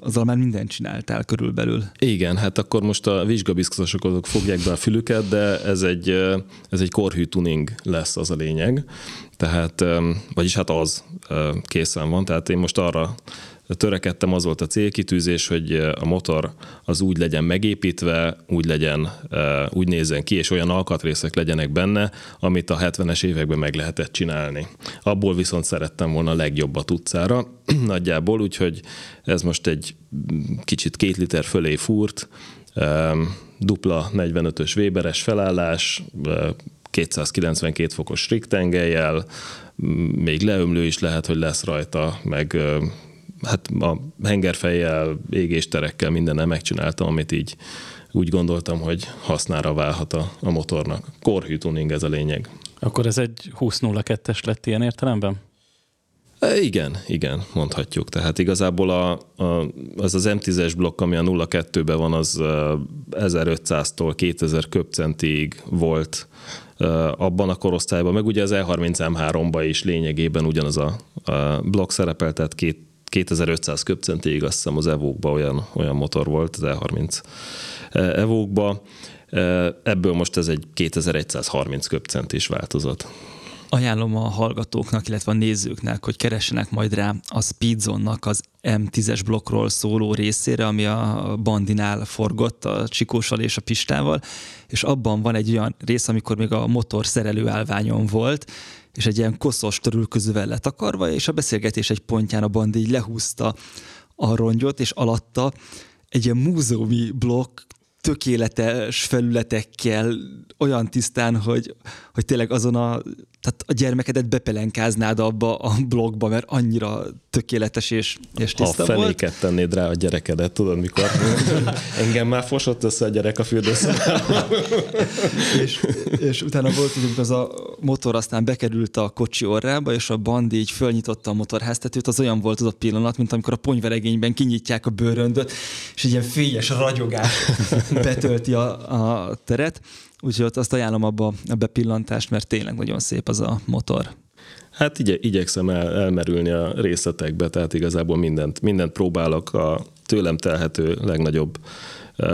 azzal már mindent csináltál körülbelül. Igen, hát akkor most a vizsgabiztosok azok fogják be a fülüket, de ez egy, ez egy korhű tuning lesz az a lényeg. Tehát, vagyis hát az készen van. Tehát én most arra törekedtem, az volt a célkitűzés, hogy a motor az úgy legyen megépítve, úgy legyen, úgy nézzen ki, és olyan alkatrészek legyenek benne, amit a 70-es években meg lehetett csinálni. Abból viszont szerettem volna a legjobbat utcára, nagyjából, úgyhogy ez most egy kicsit két liter fölé fúrt, dupla 45-ös Weberes felállás, 292 fokos riktengelyel, még leömlő is lehet, hogy lesz rajta, meg hát a hengerfejjel, égésterekkel mindennel megcsináltam, amit így úgy gondoltam, hogy hasznára válhat a, a motornak. Korhű tuning ez a lényeg. Akkor ez egy 20.02-es lett ilyen értelemben? E, igen, igen, mondhatjuk. Tehát igazából a, a, az az M10-es blokk, ami a 02-ben van, az 1500-tól 2000 köbcentig volt abban a korosztályban, meg ugye az E30 M3-ban is lényegében ugyanaz a, a blokk szerepel, tehát két 2500 köbcentig azt hiszem az Evókba olyan, olyan motor volt, az E30 Evókba. Ebből most ez egy 2130 köbcentis változat. Ajánlom a hallgatóknak, illetve a nézőknek, hogy keressenek majd rá a Speedzone-nak az M10-es blokkról szóló részére, ami a Bandinál forgott a Csikósal és a Pistával, és abban van egy olyan rész, amikor még a motor szerelő állványon volt, és egy ilyen koszos törülközővel letakarva, és a beszélgetés egy pontján a bandi így lehúzta a rongyot, és alatta egy ilyen múzeumi blokk tökéletes felületekkel, olyan tisztán, hogy, hogy tényleg azon a tehát a gyermekedet bepelenkáznád abba a blogba, mert annyira tökéletes és, és tiszta ha volt. Ha tennéd rá a gyerekedet, tudod, mikor engem már fosott össze a gyerek a fürdőszobában. és, és utána volt, hogy az a motor aztán bekerült a kocsi orrába, és a bandi így fölnyitotta a motorháztetőt, az olyan volt az a pillanat, mint amikor a ponyveregényben kinyitják a bőröndöt, és egy ilyen fényes ragyogás betölti a, a teret. Úgyhogy ott azt ajánlom abba a bepillantást, mert tényleg nagyon szép az a motor. Hát igye, igyekszem el, elmerülni a részletekbe, tehát igazából mindent, mindent próbálok a tőlem telhető legnagyobb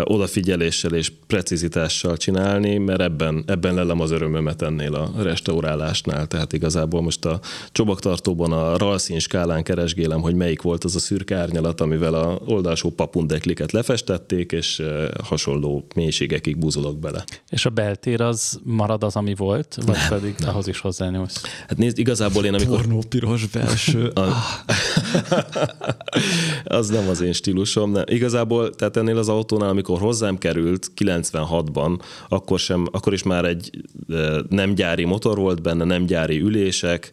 odafigyeléssel és precizitással csinálni, mert ebben, ebben lelem az örömömet ennél a restaurálásnál. Tehát igazából most a csobaktartóban a ralszín skálán keresgélem, hogy melyik volt az a szürke árnyalat, amivel a oldalsó papundekliket lefestették, és hasonló mélységekig buzolok bele. És a beltér az marad az, ami volt, vagy nem, pedig nem. ahhoz is hozzányúlsz? Hát nézd, igazából én amikor... Pornó piros belső. a... az nem az én stílusom. Nem. Igazából, tehát ennél az autónál, amikor hozzám került 96-ban, akkor, sem, akkor is már egy nem gyári motor volt benne, nem gyári ülések,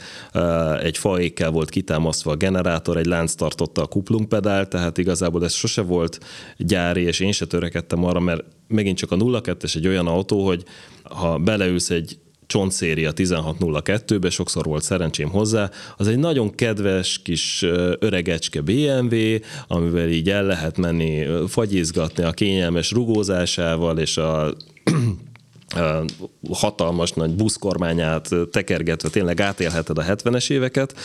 egy faékkel volt kitámasztva a generátor, egy lánc tartotta a kuplungpedál, tehát igazából ez sose volt gyári, és én se törekedtem arra, mert megint csak a 02-es egy olyan autó, hogy ha beleülsz egy csontszéria 1602-be, sokszor volt szerencsém hozzá, az egy nagyon kedves kis öregecske BMW, amivel így el lehet menni, fagyizgatni a kényelmes rugózásával, és a hatalmas nagy buszkormányát tekergetve tényleg átélheted a 70-es éveket,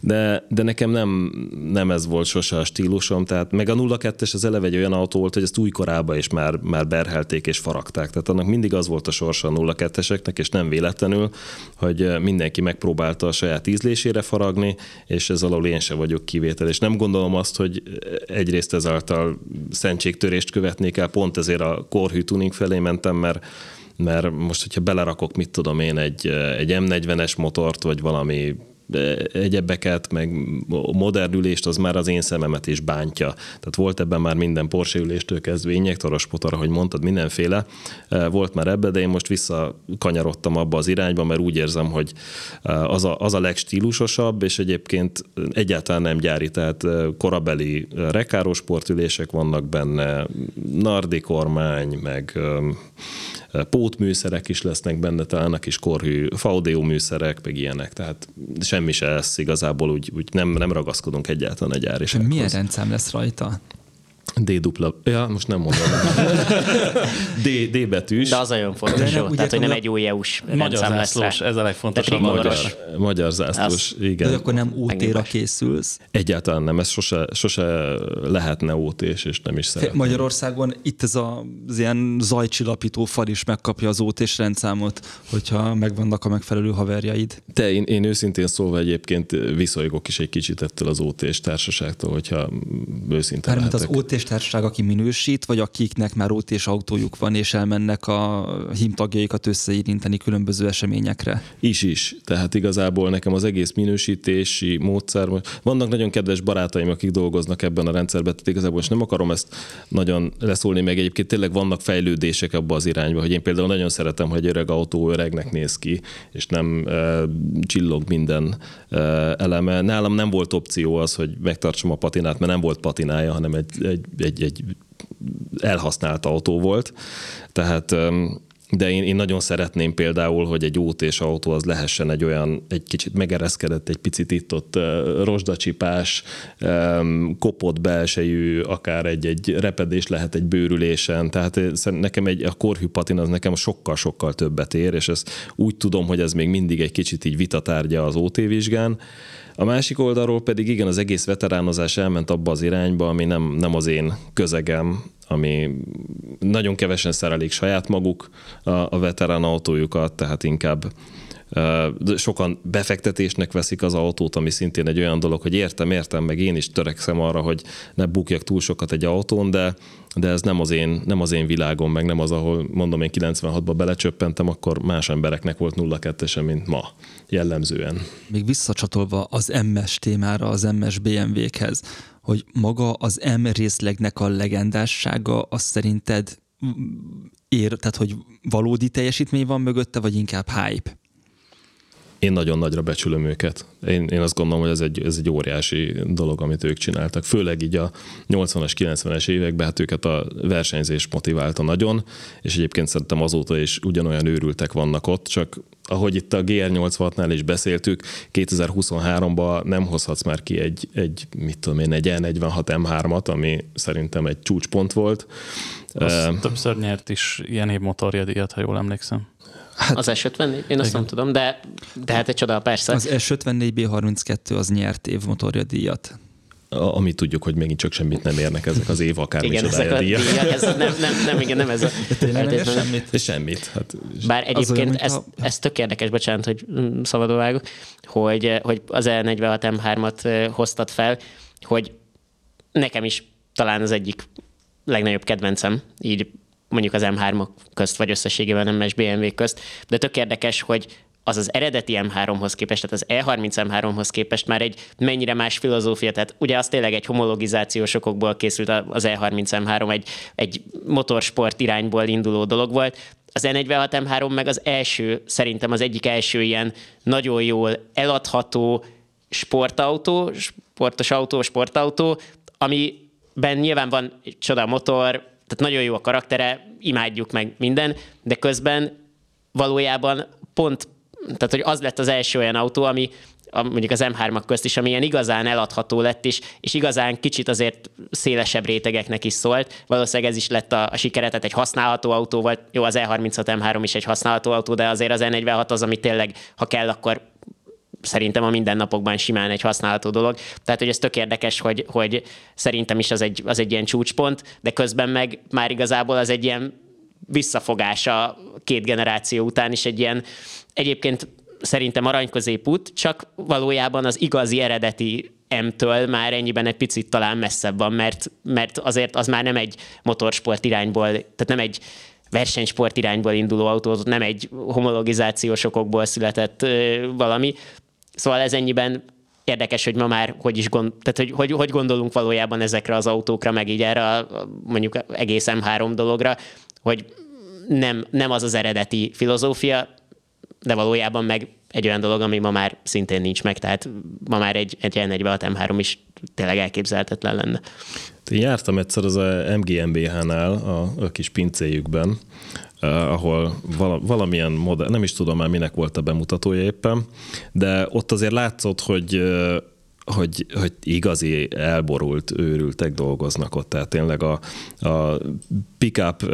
de, de nekem nem, nem ez volt sose a stílusom, tehát meg a 02-es az eleve egy olyan autó volt, hogy ezt új korába is már, már berhelték és faragták, tehát annak mindig az volt a sorsa a 02-eseknek, és nem véletlenül, hogy mindenki megpróbálta a saját ízlésére faragni, és ez alól én sem vagyok kivétel, és nem gondolom azt, hogy egyrészt ezáltal szentségtörést követnék el, pont ezért a korhű tuning felé mentem, mert mert most, hogyha belerakok, mit tudom én, egy, egy M40-es motort, vagy valami egyebeket, meg modernülést, az már az én szememet is bántja. Tehát volt ebben már minden Porsche üléstől kezdve injektoros potar, ahogy mondtad, mindenféle volt már ebbe, de én most visszakanyarodtam abba az irányba, mert úgy érzem, hogy az a, az a legstílusosabb, és egyébként egyáltalán nem gyári, tehát korabeli rekáros sportülések vannak benne, nardi kormány, meg pótműszerek is lesznek benne, talán a kis korhű faudéo műszerek, meg ilyenek, tehát semmi se lesz igazából, úgy, úgy nem, nem ragaszkodunk egyáltalán egy gyárisághoz. Milyen rendszám lesz rajta? D dupla, ja, most nem mondom. D, D betűs. De az olyan fontos, jó, tehát hogy nem egy új EU-s Magyar zászlós, ez a legfontosabb. Magyar, magyar zászlós, igen. De akkor nem OT-ra készülsz? Egyáltalán nem, ez sose, sose lehetne ot és nem is szeretném. Magyarországon itt ez a, az ilyen zajcsillapító fal is megkapja az ot rendszámot, hogyha megvannak a megfelelő haverjaid. Te, én, én őszintén szólva egyébként viszolygok is egy kicsit ettől az ot társaságtól, hogyha őszintén Mármint az ot társaság, aki minősít, vagy akiknek már ott és autójuk van, és elmennek a himtagjaikat összeérinteni különböző eseményekre? Is is. Tehát igazából nekem az egész minősítési módszer, vannak nagyon kedves barátaim, akik dolgoznak ebben a rendszerben, tehát igazából és nem akarom ezt nagyon leszólni, meg egyébként tényleg vannak fejlődések abba az irányba, hogy én például nagyon szeretem, hogy egy öreg autó öregnek néz ki, és nem e, csillog minden e, eleme. Nálam nem volt opció az, hogy megtartsam a patinát, mert nem volt patinája, hanem egy, egy egy, egy elhasznált autó volt, tehát de én, én nagyon szeretném például, hogy egy út és autó az lehessen egy olyan, egy kicsit megereszkedett, egy picit itt ott rozsdacsipás, kopott belsejű, akár egy, egy repedés lehet egy bőrülésen, tehát nekem egy, a korhű patin az nekem sokkal-sokkal többet ér, és ezt úgy tudom, hogy ez még mindig egy kicsit így vitatárgya az OT vizsgán, a másik oldalról pedig igen, az egész veteránozás elment abba az irányba, ami nem, nem az én közegem, ami nagyon kevesen szerelik saját maguk a, a veterán autójukat, tehát inkább sokan befektetésnek veszik az autót, ami szintén egy olyan dolog, hogy értem, értem, meg én is törekszem arra, hogy ne bukjak túl sokat egy autón, de, de ez nem az, én, nem az én világom, meg nem az, ahol mondom én 96-ba belecsöppentem, akkor más embereknek volt 0 2 mint ma jellemzően. Még visszacsatolva az MS témára, az MS BMW-khez, hogy maga az M részlegnek a legendássága, az szerinted ér, tehát hogy valódi teljesítmény van mögötte, vagy inkább hype? Én nagyon nagyra becsülöm őket. Én, én azt gondolom, hogy ez egy, ez egy óriási dolog, amit ők csináltak. Főleg így a 80-as, 90-es években, hát őket a versenyzés motiválta nagyon, és egyébként szerintem azóta is ugyanolyan őrültek vannak ott, csak ahogy itt a GR86-nál is beszéltük, 2023-ban nem hozhatsz már ki egy, egy mit tudom én, egy E46 M3-at, ami szerintem egy csúcspont volt. Az uh, többször nyert is ilyen év motorja díjat, ha jól emlékszem. Hát, az S54? Én azt nem tudom, de, de hát egy csoda, persze. Az S54 B32 az nyert év motorja díjat. Ami tudjuk, hogy megint csak semmit nem érnek ezek az év akár igen, ezek a díjak. ez nem, nem, nem, igen, nem ez a... Tényleg nem ér semmit? Semmit. Hát, Bár egyébként olyan, ez, a... ez tök érdekes, bocsánat, hogy mm, szabadon vágok, hogy, hogy az E46 M3-at hoztad fel, hogy nekem is talán az egyik legnagyobb kedvencem, így mondjuk az M3-ok közt, vagy összességében nem MS BMW közt, de tök érdekes, hogy az az eredeti M3-hoz képest, tehát az E30 M3-hoz képest már egy mennyire más filozófia, tehát ugye az tényleg egy homologizációs okokból készült az E30 M3, egy, egy motorsport irányból induló dolog volt, az E46 M3 meg az első, szerintem az egyik első ilyen nagyon jól eladható sportautó, sportos autó, sportautó, amiben nyilván van csoda motor, tehát nagyon jó a karaktere, imádjuk meg minden, de közben valójában pont, tehát hogy az lett az első olyan autó, ami a, mondjuk az M3-ak közt is, ami ilyen igazán eladható lett is, és igazán kicsit azért szélesebb rétegeknek is szólt. Valószínűleg ez is lett a, a sikere, tehát egy használható autó volt. Jó, az E36 M3 is egy használható autó, de azért az E46 az, ami tényleg, ha kell, akkor szerintem a mindennapokban simán egy használható dolog. Tehát, hogy ez tök érdekes, hogy, hogy szerintem is az egy, az egy ilyen csúcspont, de közben meg már igazából az egy ilyen visszafogása két generáció után is egy ilyen egyébként szerintem aranyközépút, csak valójában az igazi eredeti M-től már ennyiben egy picit talán messzebb van, mert, mert azért az már nem egy motorsport irányból, tehát nem egy versenysport irányból induló autó, nem egy homologizációs okokból született valami, Szóval ez ennyiben érdekes, hogy ma már hogy is gond, tehát hogy, hogy, hogy gondolunk valójában ezekre az autókra, meg így erre a, mondjuk egész M3 dologra, hogy nem, nem az az eredeti filozófia, de valójában meg egy olyan dolog, ami ma már szintén nincs meg, tehát ma már egy, egy ilyen 46 M3 is tényleg elképzelhetetlen lenne. Én jártam egyszer az a MGMBH-nál, a, a kis pincéjükben, ahol vala, valamilyen modell, nem is tudom már minek volt a bemutatója éppen, de ott azért látszott, hogy uh, hogy, hogy igazi elborult őrültek dolgoznak ott, tehát tényleg a, a pickup uh,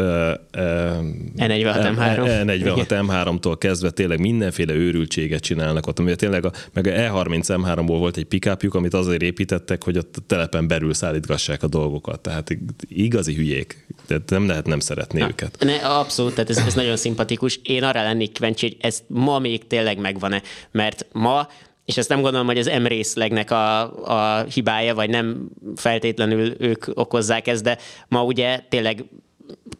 E46 M3. E46 M3-tól kezdve tényleg mindenféle őrültséget csinálnak ott, ami tényleg a, meg a E30 M3-ból volt egy pickupjuk, amit azért építettek, hogy ott a telepen belül szállítgassák a dolgokat, tehát igazi hülyék, tehát nem lehet nem szeretni Na, őket. Ne, abszolút, tehát ez, ez nagyon szimpatikus. Én arra lennék kíváncsi, hogy ez ma még tényleg megvan-e, mert ma és ezt nem gondolom, hogy az M részlegnek a, a hibája, vagy nem feltétlenül ők okozzák ezt, de ma ugye tényleg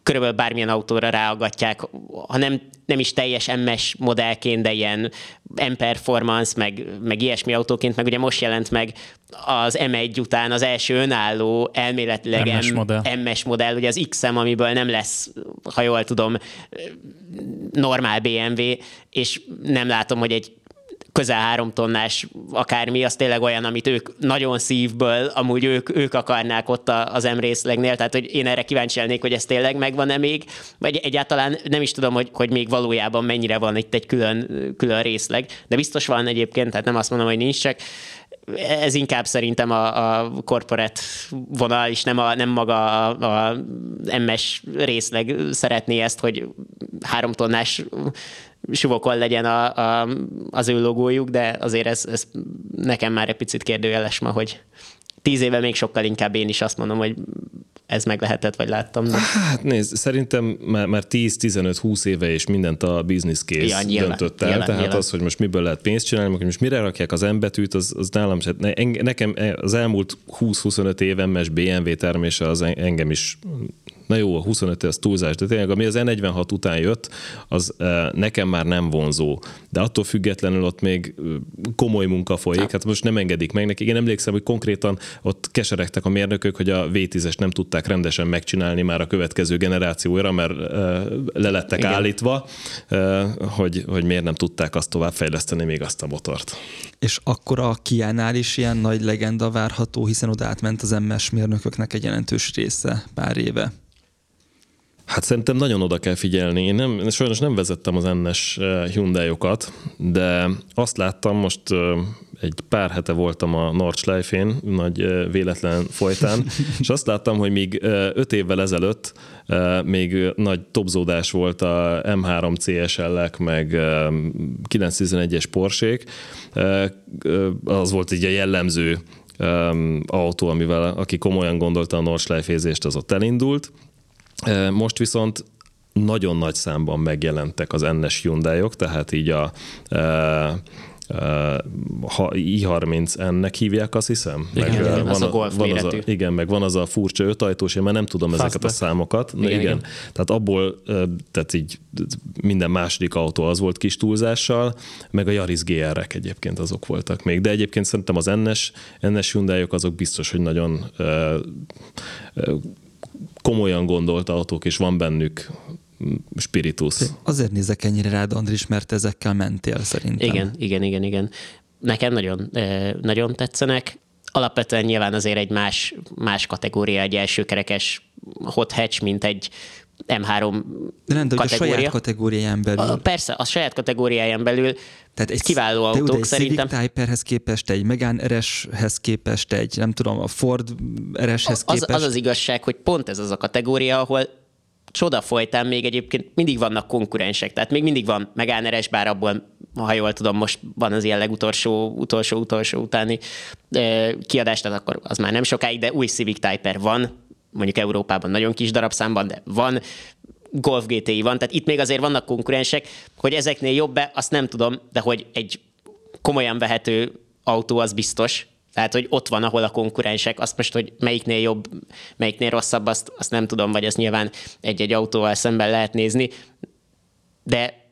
körülbelül bármilyen autóra ráagatják, ha nem, nem is teljes MS modellként, de ilyen M-Performance, meg, meg ilyesmi autóként, meg ugye most jelent meg az M1 után az első önálló elméletileg MS M, modell. MS modell, ugye az XM, amiből nem lesz, ha jól tudom, normál BMW, és nem látom, hogy egy közel három tonnás akármi, az tényleg olyan, amit ők nagyon szívből, amúgy ők, ők akarnák ott az emrészlegnél, tehát hogy én erre kíváncsi lennék, hogy ez tényleg megvan-e még, vagy egyáltalán nem is tudom, hogy, hogy még valójában mennyire van itt egy külön, külön részleg, de biztos van egyébként, tehát nem azt mondom, hogy nincs, csak ez inkább szerintem a, a corporate vonal, és nem, a, nem maga a, a MS részleg szeretné ezt, hogy három tonnás suvokon legyen a, a, az ő logójuk, de azért ez, ez nekem már egy picit kérdőjeles ma, hogy tíz éve még sokkal inkább én is azt mondom, hogy ez meg lehetett, vagy láttam. De... Hát nézd, szerintem már, már 10-15-20 éve és mindent a business case ja, nyilván, döntött el, nyilván, tehát nyilván. az, hogy most miből lehet pénzt csinálni, hogy most mire rakják az embetűt, az, az nálam se, nekem az elmúlt 20-25 évemes BMW termése az engem is na jó, a 25 az túlzás, de tényleg ami az E46 után jött, az nekem már nem vonzó. De attól függetlenül ott még komoly munka folyik, hát most nem engedik meg nekik. Én emlékszem, hogy konkrétan ott keseregtek a mérnökök, hogy a V10-es nem tudták rendesen megcsinálni már a következő generációra, mert le lettek Igen. állítva, hogy, hogy miért nem tudták azt továbbfejleszteni még azt a motort. És akkor a Kiánál is ilyen nagy legenda várható, hiszen oda átment az MS mérnököknek egy jelentős része pár éve. Hát szerintem nagyon oda kell figyelni. Én nem, sajnos nem vezettem az NS eh, Hyundai-okat, de azt láttam, most eh, egy pár hete voltam a Nordschleife-én, nagy eh, véletlen folytán, és azt láttam, hogy még öt évvel ezelőtt még nagy topzódás volt a M3 CSL-ek, meg 911-es Porsche-k. Az volt így a jellemző autó, amivel aki komolyan gondolta a Nordschleife-ézést, az ott elindult most viszont nagyon nagy számban megjelentek az NS Hyundai-ok, tehát így a ha i30N-nek hívják, azt hiszem. Igen, meg, igen, van az a, golf van az a, Igen, meg van az a furcsa ötajtós, én már nem tudom Fastback. ezeket a számokat. Igen, igen. igen. Tehát abból, tehát így minden második autó az volt kis túlzással, meg a Yaris GR-ek egyébként azok voltak még. De egyébként szerintem az NS, NS Hyundai-ok azok biztos, hogy nagyon komolyan gondolt autók, és van bennük spiritus. Azért nézek ennyire rád, Andris, mert ezekkel mentél szerintem. Igen, igen, igen, igen. Nekem nagyon, nagyon tetszenek. Alapvetően nyilván azért egy más, más kategória, egy elsőkerekes hot hatch, mint egy M3 de nem, de a saját kategóriáján belül. A, persze, a saját kategóriáján belül Tehát egy kiváló autók egy szerintem. Civic Type-hez képest, egy Megane RS-hez képest, egy nem tudom, a Ford RS-hez az, képest. Az az igazság, hogy pont ez az a kategória, ahol csoda folytán még egyébként mindig vannak konkurensek, tehát még mindig van Megane RS, bár abból, ha jól tudom, most van az ilyen legutolsó, utolsó, utolsó utáni kiadás, tehát akkor az már nem sokáig, de új Civic Type van, mondjuk Európában nagyon kis darabszámban, de van, Golf GTI van, tehát itt még azért vannak konkurensek, hogy ezeknél jobb-e, azt nem tudom, de hogy egy komolyan vehető autó az biztos, tehát, hogy ott van, ahol a konkurensek, azt most, hogy melyiknél jobb, melyiknél rosszabb, azt, azt nem tudom, vagy ezt nyilván egy-egy autóval szemben lehet nézni, de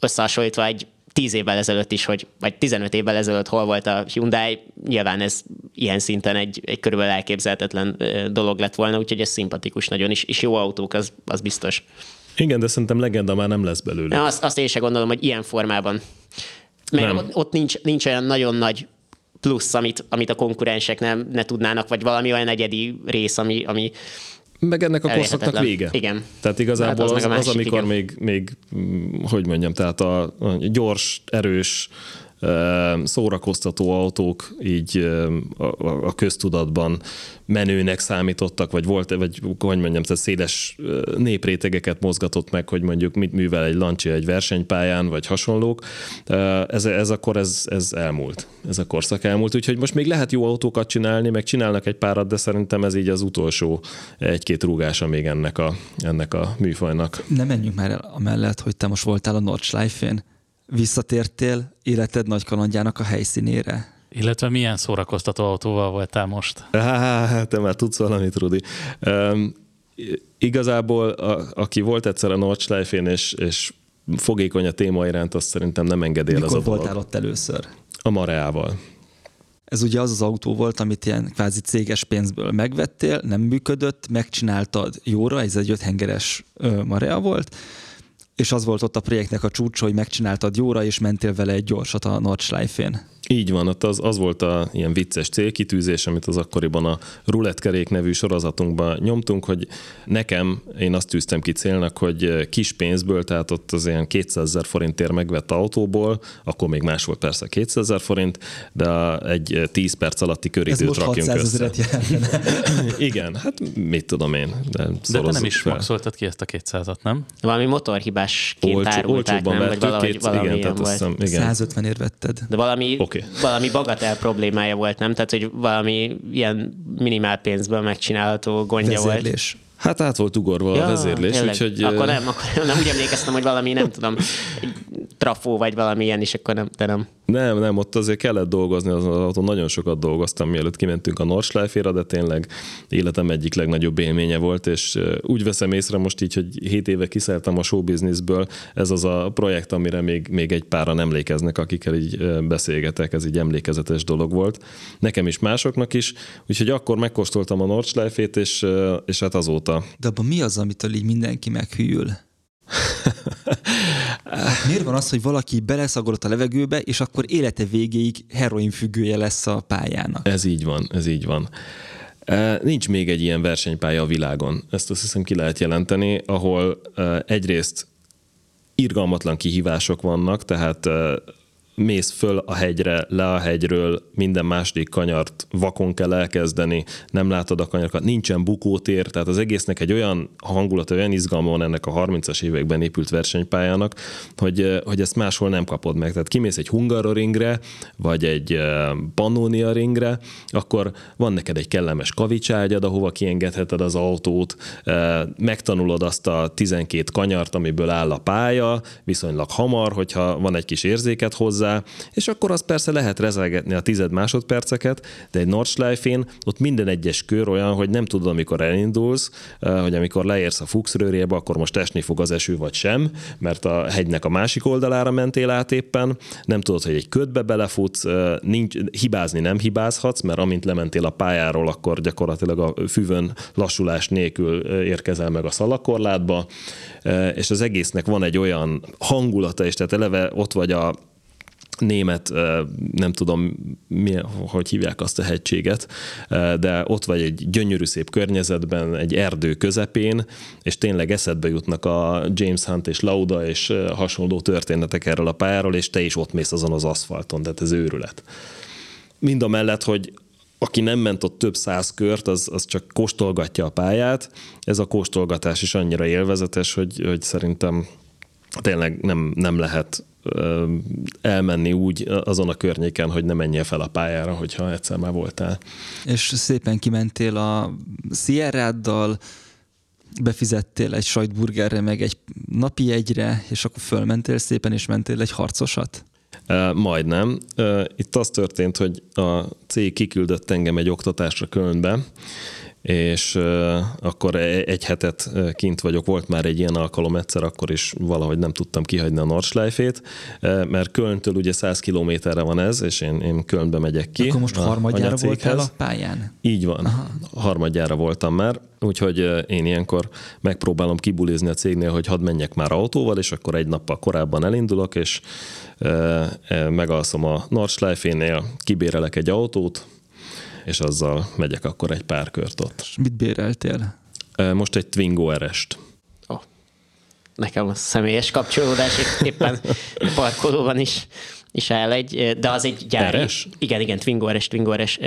összehasonlítva egy tíz évvel ezelőtt is, hogy, vagy 15 évvel ezelőtt hol volt a Hyundai, nyilván ez ilyen szinten egy, egy körülbelül elképzelhetetlen dolog lett volna, úgyhogy ez szimpatikus nagyon, is, és jó autók, az, az biztos. Igen, de szerintem legenda már nem lesz belőle. Azt, azt én sem gondolom, hogy ilyen formában. Mert nem. ott, ott nincs, nincs olyan nagyon nagy plusz, amit, amit a konkurensek nem, ne tudnának, vagy valami olyan egyedi rész, ami, ami meg ennek a korszaknak vége. Igen. Tehát igazából hát az, az, másik, az, amikor igen. még, még, mm, hogy mondjam, tehát a, a gyors, erős, szórakoztató autók így a, köztudatban menőnek számítottak, vagy volt, vagy hogy mondjam, tehát széles néprétegeket mozgatott meg, hogy mondjuk mit művel egy Lancia egy versenypályán, vagy hasonlók. Ez, ez akkor ez, ez elmúlt. Ez a korszak elmúlt, úgyhogy most még lehet jó autókat csinálni, meg csinálnak egy párat, de szerintem ez így az utolsó egy-két rúgása még ennek a, ennek a műfajnak. Nem menjünk már el amellett, hogy te most voltál a Nordschleife-én visszatértél életed nagy kalandjának a helyszínére? Illetve milyen szórakoztató autóval voltál most? Há, te már tudsz valamit, Rudi. Um, igazából, a, aki volt egyszer a Nordschleife-én, és, és fogékony a téma iránt, azt szerintem nem engedél Mikor az a voltál dolog. ott először? A Mareával. Ez ugye az az autó volt, amit ilyen kvázi céges pénzből megvettél, nem működött, megcsináltad jóra, ez egy öthengeres Marea volt, és az volt ott a projektnek a csúcs, hogy megcsináltad jóra, és mentél vele egy gyorsat a Nordschleife-én. Így van, ott az, az volt a ilyen vicces célkitűzés, amit az akkoriban a Rulettkerék nevű sorozatunkban nyomtunk, hogy nekem, én azt tűztem ki célnak, hogy kis pénzből, tehát ott az ilyen 200 ezer forintért megvett autóból, akkor még más volt persze 200 ezer forint, de egy 10 perc alatti köridőt rakjunk össze. Igen, hát mit tudom én. De, de te nem is fel. maxoltad ki ezt a 200-at, nem? Valami motorhibásként Olcsó, árulták, nem? Vagy valahogy, két, valami igen, tehát volt. Hiszem, igen. 150 ér vetted. De valami okay okay. valami bagatel problémája volt, nem? Tehát, hogy valami ilyen minimál pénzből megcsinálható gondja Vezérlés. volt. Hát át volt ugorva ja, a vezérlés, úgyhogy... Akkor nem, akkor nem úgy emlékeztem, hogy valami, nem tudom, trafó vagy valami ilyen is, akkor nem, de nem. Nem, nem, ott azért kellett dolgozni, az autón nagyon sokat dolgoztam, mielőtt kimentünk a Nordschleife-ra, de tényleg életem egyik legnagyobb élménye volt, és úgy veszem észre most így, hogy 7 éve kiszálltam a showbizniszből, ez az a projekt, amire még, még egy páran emlékeznek, akikkel így beszélgetek, ez így emlékezetes dolog volt. Nekem is, másoknak is, úgyhogy akkor megkóstoltam a Nordschleife-t, és, és hát azóta. De abban mi az, amitől így mindenki meghűl? Miért van az, hogy valaki beleszagolott a levegőbe, és akkor élete végéig heroin függője lesz a pályának? Ez így van, ez így van. Nincs még egy ilyen versenypálya a világon. Ezt azt hiszem ki lehet jelenteni, ahol egyrészt irgalmatlan kihívások vannak, tehát mész föl a hegyre, le a hegyről, minden második kanyart vakon kell elkezdeni, nem látod a kanyarokat, nincsen bukótér, tehát az egésznek egy olyan hangulat, olyan izgalma van ennek a 30-as években épült versenypályának, hogy, hogy ezt máshol nem kapod meg. Tehát kimész egy Hungaroringre, vagy egy Pannonia ringre, akkor van neked egy kellemes kavicságyad, ahova kiengedheted az autót, megtanulod azt a 12 kanyart, amiből áll a pálya, viszonylag hamar, hogyha van egy kis érzéket hozzá, hozzá, és akkor az persze lehet rezelgetni a tized másodperceket, de egy Nordschleife-én ott minden egyes kör olyan, hogy nem tudod, amikor elindulsz, hogy amikor leérsz a Fuchsrőrjébe, akkor most esni fog az eső vagy sem, mert a hegynek a másik oldalára mentél át éppen, nem tudod, hogy egy ködbe belefutsz, nincs, hibázni nem hibázhatsz, mert amint lementél a pályáról, akkor gyakorlatilag a füvön lassulás nélkül érkezel meg a szalakorlátba, és az egésznek van egy olyan hangulata, és tehát eleve ott vagy a német, nem tudom, milyen, hogy hívják azt a hegységet, de ott vagy egy gyönyörű szép környezetben, egy erdő közepén, és tényleg eszedbe jutnak a James Hunt és Lauda és hasonló történetek erről a pályáról, és te is ott mész azon az aszfalton, tehát ez őrület. Mind a mellett, hogy aki nem ment ott több száz kört, az, az csak kóstolgatja a pályát. Ez a kóstolgatás is annyira élvezetes, hogy, hogy szerintem tényleg nem, nem lehet elmenni úgy azon a környéken, hogy ne menjél fel a pályára, hogyha egyszer már voltál. És szépen kimentél a Sierráddal, befizettél egy sajtburgerre, meg egy napi egyre, és akkor fölmentél szépen, és mentél egy harcosat? Majdnem. Itt az történt, hogy a cég kiküldött engem egy oktatásra Kölnbe, és akkor e-, egy hetet kint vagyok, volt már egy ilyen alkalom egyszer, akkor is valahogy nem tudtam kihagyni a Nordschleife-ét, mert Kölntől ugye 100 kilométerre van ez, és én, én Kölnbe megyek ki. Akkor most harmadjára voltál a pályán? Így van, Aha. harmadjára voltam már, úgyhogy én ilyenkor megpróbálom kibulizni a cégnél, hogy hadd menjek már autóval, és akkor egy nappal korábban elindulok, és megalszom a Nordschleife-nél, kibérelek egy autót, és azzal megyek akkor egy pár kört ott. És mit béreltél? Most egy Twingo RS-t. Oh. Nekem a személyes kapcsolódás éppen parkolóban is is áll egy, de az egy gyári. RS? Igen, igen, Twingo RS, Twingo RS,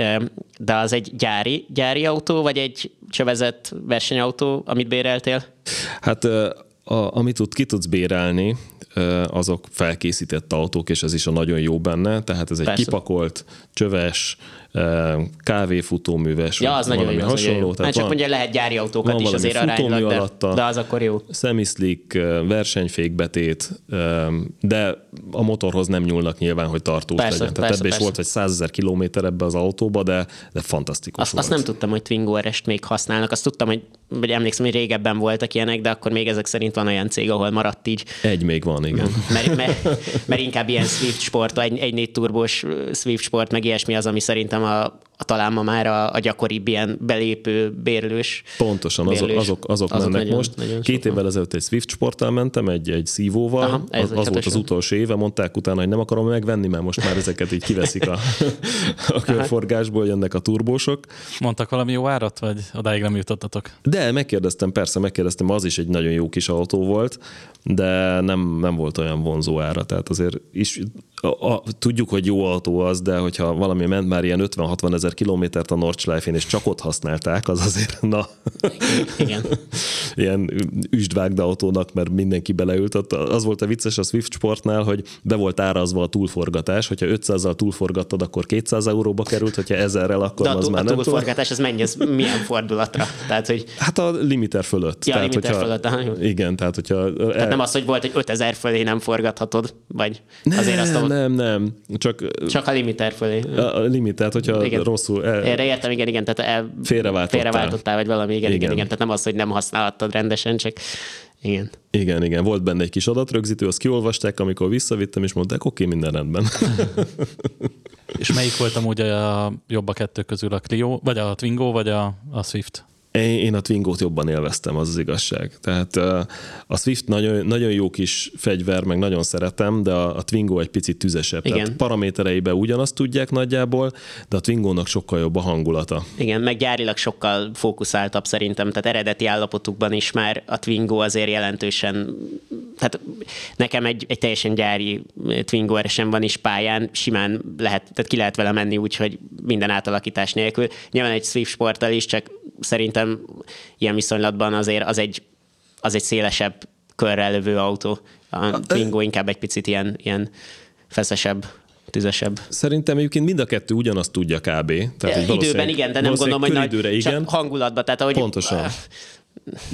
de az egy gyári, gyári autó, vagy egy csövezett versenyautó, amit béreltél? Hát a, amit tud, ki tudsz bérelni, azok felkészített autók, és ez is a nagyon jó benne, tehát ez egy Persze. kipakolt, csöves, kávéfutóműves, ja, az nagyon jó, hasonló. Az Tehát hát csak mondja, lehet gyári autókat is azért aránylag, de, alatta, de az akkor jó. Semiszlik, versenyfékbetét, de a motorhoz nem nyúlnak nyilván, hogy tartós persze, legyen. Tehát persze, ebbe persze. is volt egy 100 ezer kilométer ebbe az autóba, de, de fantasztikus azt, volt. Azt nem tudtam, hogy Twingo RS-t még használnak, azt tudtam, hogy vagy emlékszem, hogy régebben voltak ilyenek, de akkor még ezek szerint van olyan cég, ahol maradt így. Egy még van, igen. Mert, mert, mert inkább ilyen Swift sport, egy, egy négy turbós Swift sport, meg ilyesmi az, ami szerintem a, a talán ma már a, a gyakoribb ilyen belépő, bérlős. Pontosan, bérlős, azok, azok, azok, azok mennek nagyon, most. Nagyon Két évvel ezelőtt egy Swift sporttal mentem, egy, egy szívóval, Aha, az, az volt az utolsó éve, mondták utána, hogy nem akarom megvenni, mert most már ezeket így kiveszik a, a körforgásból, jönnek a turbósok. Mondtak valami jó árat, vagy odáig nem jutottatok? De megkérdeztem, persze megkérdeztem, az is egy nagyon jó kis autó volt, de nem, nem volt olyan vonzó ára, tehát azért is a, a, tudjuk, hogy jó autó az, de hogyha valami ment már ilyen 50-60 ezer kilométert a Nordschleife-én, és csak ott használták, az azért, na, Igen. ilyen üstvágda autónak, mert mindenki beleült. Ott az volt a vicces a Swift Sportnál, hogy be volt árazva a túlforgatás, hogyha 500-zal túlforgattad, akkor 200 euróba került, hogyha 1000-rel, akkor de az a, már a nem túlforgatás, ez mennyi, ez milyen fordulatra? Tehát, hogy... Hát a limiter fölött. Ja, tehát, limiter hogyha, fölött. Aha. Igen, tehát hogyha... Tehát el... nem az, hogy volt, hogy 5000 fölé nem forgathatod, vagy nem, azért azt nem, nem. Csak, csak a limiter fölé. A, a limit, tehát hogyha igen. Rosszul... El, Erre értem, igen, igen, tehát el, félreváltottál. félreváltottál, vagy valami, igen, igen, igen, igen, tehát nem az, hogy nem használhattad rendesen, csak igen. Igen, igen. Volt benne egy kis adatrögzítő, azt kiolvasták, amikor visszavittem, és mondták, oké, minden rendben. és melyik volt amúgy a jobb a kettő közül, a Clio, vagy a Twingo, vagy a, a Swift? Én a Twingo-t jobban élveztem, az az igazság. Tehát a Swift nagyon, nagyon jó kis fegyver, meg nagyon szeretem, de a, a Twingo egy picit tüzesebb. Igen. Tehát paramétereiben ugyanazt tudják nagyjából, de a Twingo-nak sokkal jobb a hangulata. Igen, meg gyárilag sokkal fókuszáltabb szerintem, tehát eredeti állapotukban is már a Twingo azért jelentősen, tehát nekem egy, egy teljesen gyári Twingo eresen van is pályán, simán lehet, tehát ki lehet vele menni úgy, hogy minden átalakítás nélkül. Nyilván egy Swift sporttal is, csak szerintem ilyen viszonylatban azért az egy, az egy szélesebb körrel lövő autó. A Twingo inkább egy picit ilyen, ilyen feszesebb tüzesebb. Szerintem egyébként mind a kettő ugyanazt tudja kb. Tehát, időben igen, de nem gondolom, hogy nagy, igen. hangulatban. Tehát, ahogy, Pontosan.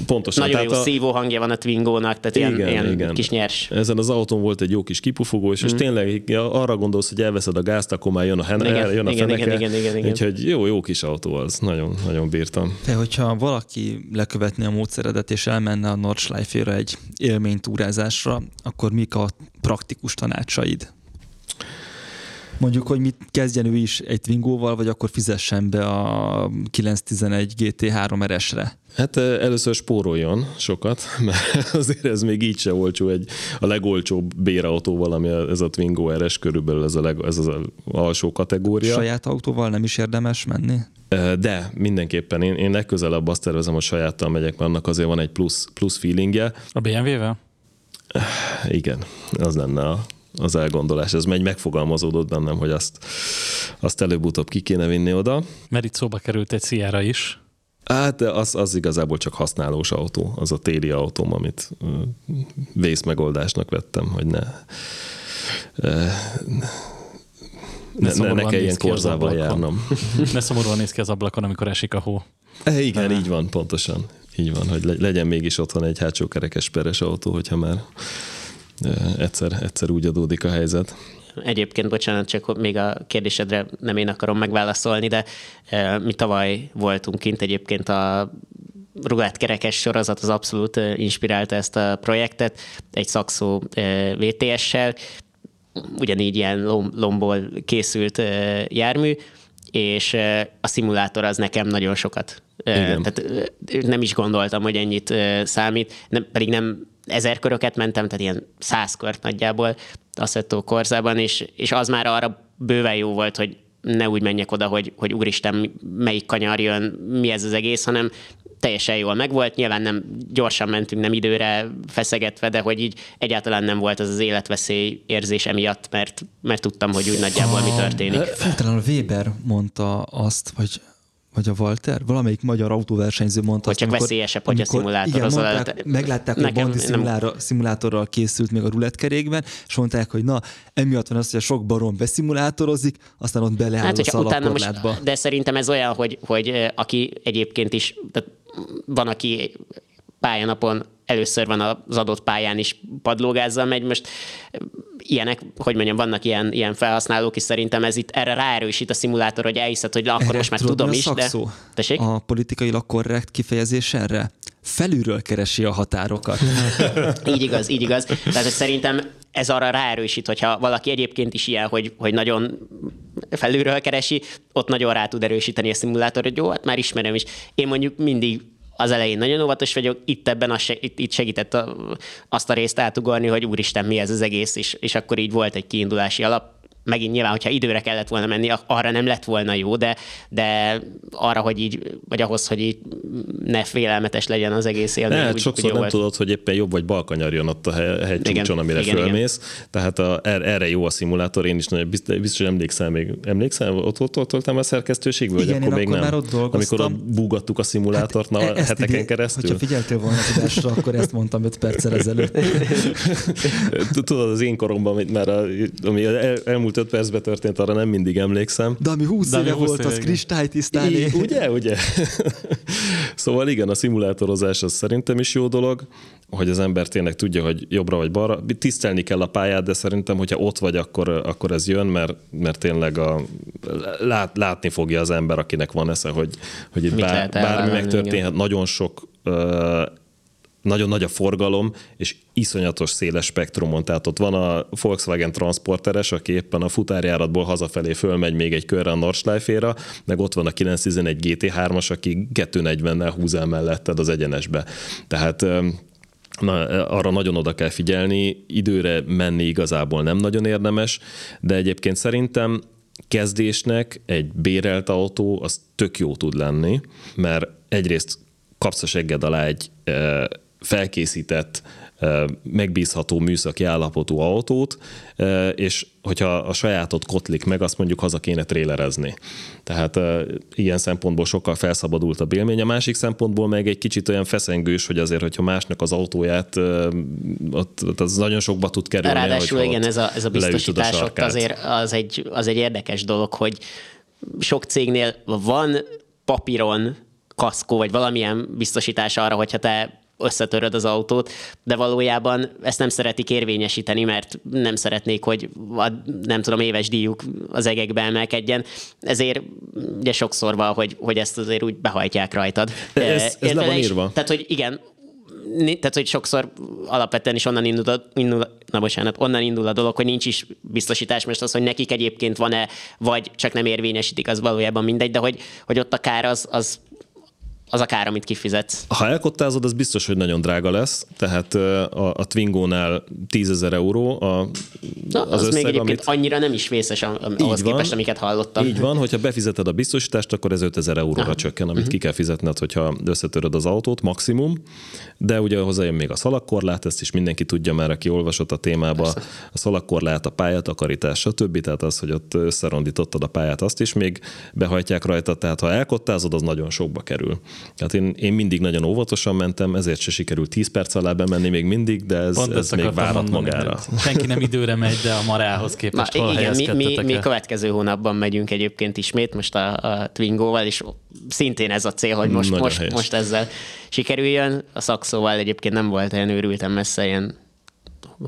Pontosan. Nagyon tehát jó a... szívó hangja van a Twingónak, tehát igen, ilyen, ilyen igen. kis nyers. Ezen az autón volt egy jó kis kipufogó, és, mm. és tényleg arra gondolsz, hogy elveszed a gázt, akkor már jön a, hen- igen, jön a igen, feneke. Igen, igen, igen, igen. Úgyhogy jó, jó kis autó az. Nagyon, nagyon bírtam. De hogyha valaki lekövetné a módszeredet, és elmenne a Nordschleife-ra egy élménytúrázásra, akkor mik a praktikus tanácsaid? Mondjuk, hogy mit kezdjen ő is egy Twingóval, vagy akkor fizessen be a 911 GT3 RS-re? Hát először spóroljon sokat, mert azért ez még így se olcsó egy a legolcsóbb bérautóval, ami ez a Twingo RS körülbelül ez, a leg, ez az alsó kategória. Saját autóval nem is érdemes menni? De mindenképpen én, én legközelebb azt tervezem, hogy sajáttal megyek, mert annak azért van egy plusz, plusz feelingje. A BMW-vel? Igen, az lenne a, az elgondolás. Ez megy megfogalmazódott bennem, hogy azt, azt előbb-utóbb ki kéne vinni oda. Mert itt szóba került egy Sierra is. Hát az, az igazából csak használós autó, az a téli autóm, amit vészmegoldásnak vettem, hogy ne, ne, ne, ne kelljen korzával járnom. Ne szomorúan néz ki az ablakon, amikor esik a hó. E, igen, így van, pontosan. Így van, hogy legyen mégis otthon egy hátsó kerekes peres autó, hogyha már egyszer, egyszer úgy adódik a helyzet. egyébként, bocsánat, csak még a kérdésedre nem én akarom megválaszolni, de mi tavaly voltunk kint egyébként a kerekes sorozat az abszolút inspirálta ezt a projektet, egy szakszó VTS-sel, ugyanígy ilyen lomból készült jármű, és a szimulátor az nekem nagyon sokat. Igen. Tehát nem is gondoltam, hogy ennyit számít, nem, pedig nem ezer köröket mentem, tehát ilyen száz kört nagyjából Assetto Korzában, és, és az már arra bőven jó volt, hogy ne úgy menjek oda, hogy, hogy úristen, melyik kanyar jön, mi ez az egész, hanem teljesen jól megvolt. Nyilván nem gyorsan mentünk, nem időre feszegetve, de hogy így egyáltalán nem volt az az életveszély érzés emiatt, mert, mert tudtam, hogy úgy nagyjából mi történik. A Weber mondta azt, hogy vagy a Walter, valamelyik magyar autóversenyző mondta hogy csak amikor, veszélyesebb, hogy a szimulátor igen, mondták, meglátták, hogy Bondi nem... szimulátorral készült még a rulettkerékben, és mondták, hogy na, emiatt van az, hogy a sok barom beszimulátorozik, aztán ott beleáll hát, a utána most, De szerintem ez olyan, hogy, hogy aki egyébként is, tehát van, aki pályanapon először van az adott pályán is padlógázzal megy, most ilyenek, hogy mondjam, vannak ilyen, ilyen felhasználók, és szerintem ez itt erre ráerősít a szimulátor, hogy elhiszed, hogy akkor erre most már tudom is, de... Tessék? A politikailag korrekt kifejezés erre? Felülről keresi a határokat. így igaz, így igaz. Tehát hogy szerintem ez arra ráerősít, hogyha valaki egyébként is ilyen, hogy, hogy nagyon felülről keresi, ott nagyon rá tud erősíteni a szimulátor, hogy jó, hát már ismerem is. Én mondjuk mindig az elején nagyon óvatos vagyok, itt ebben a, itt, itt segített a, azt a részt átugorni, hogy úristen, mi ez az egész, és, és akkor így volt egy kiindulási alap, megint nyilván, hogyha időre kellett volna menni, arra nem lett volna jó, de, de arra, hogy így, vagy ahhoz, hogy így ne félelmetes legyen az egész élmény. Ne, úgy, sokszor úgy nem volt. tudod, hogy éppen jobb vagy bal kanyar jön ott a hegy csúcson, amire igen, fölmész. Igen. Tehát a, er, erre jó a szimulátor, én is nagyon biztos, biztos emlékszem még, emlékszem, ott, ott, ott voltam a szerkesztőségből, igen, akkor még akkor nem. Már ott dolgoztam. amikor ott búgattuk a szimulátort hát, na, heteken idé, keresztül. Hogyha figyeltél volna a tudásra, akkor ezt mondtam 5 perccel ezelőtt. Tudod, az én koromban, már a, ami el, elmúlt 5 percben történt, arra nem mindig emlékszem. De ami 20 De éve ami 20 volt, éve, az kristálytisztán. Ugye, ugye? szóval igen, a szimulátorozás az szerintem is jó dolog, hogy az ember tényleg tudja, hogy jobbra vagy balra. Tisztelni kell a pályát, de szerintem, hogyha ott vagy, akkor, akkor ez jön, mert, mert tényleg a, lát, látni fogja az ember, akinek van esze, hogy, hogy itt bár, bármi megtörténhet. Nagyon sok uh, nagyon nagy a forgalom, és iszonyatos széles spektrumon. Tehát ott van a Volkswagen transporteres, aki éppen a futárjáratból hazafelé fölmegy még egy körre a nordschleife meg ott van a 911 GT3-as, aki 240-nel húz el melletted az egyenesbe. Tehát Na, arra nagyon oda kell figyelni, időre menni igazából nem nagyon érdemes, de egyébként szerintem kezdésnek egy bérelt autó az tök jó tud lenni, mert egyrészt kapsz a segged alá egy felkészített, megbízható műszaki állapotú autót, és hogyha a sajátot kotlik meg, azt mondjuk haza kéne trélerezni. Tehát ilyen szempontból sokkal felszabadult a élmény. A másik szempontból meg egy kicsit olyan feszengős, hogy azért, hogyha másnak az autóját, ott, ott az nagyon sokba tud kerülni. Ráadásul igen, ez a, ez a biztosítás ott azért az egy, az egy érdekes dolog, hogy sok cégnél van papíron kaszkó, vagy valamilyen biztosítás arra, hogyha te összetöröd az autót, de valójában ezt nem szeretik érvényesíteni, mert nem szeretnék, hogy a, nem tudom, éves díjuk az egekbe emelkedjen. Ezért ugye sokszor van, hogy, hogy ezt azért úgy behajtják rajtad. Ez, ez le van írva. Tehát, hogy igen, tehát, hogy sokszor alapvetően is onnan indul, indul, na bocsánat, onnan indul a dolog, hogy nincs is biztosítás, most az, hogy nekik egyébként van-e, vagy csak nem érvényesítik, az valójában mindegy, de hogy, hogy ott a kár az, az az a kár, amit kifizetsz. Ha elkottázod, az biztos, hogy nagyon drága lesz, tehát a, a Twingo-nál 10 ezer euró a, Na, az, az összeg, még egyébként amit... annyira nem is vészes ahhoz van, képest, amiket hallottam. Így van, hogyha befizeted a biztosítást, akkor ez 5000 euróra Aha. csökken, amit uh-huh. ki kell fizetned, hogyha összetöröd az autót, maximum, de ugye hozzájön még a szalagkorlát, ezt is mindenki tudja már, aki olvasott a témába, Persze. a szalagkorlát, a pályatakarítás, stb. Tehát az, hogy ott összerondítottad a pályát, azt is még behajtják rajta, tehát ha elkottázod, az nagyon sokba kerül. Hát én, én mindig nagyon óvatosan mentem, ezért se sikerült 10 perc alá bemenni még mindig, de ez, ez még várat magára. Senki nem időre megy, de a marához képest Na, hol igen, mi, mi, mi következő hónapban megyünk egyébként ismét, most a, a Twingo-val, és szintén ez a cél, hogy most, most, most ezzel sikerüljön. A szakszóval egyébként nem volt olyan őrültem messze, ilyen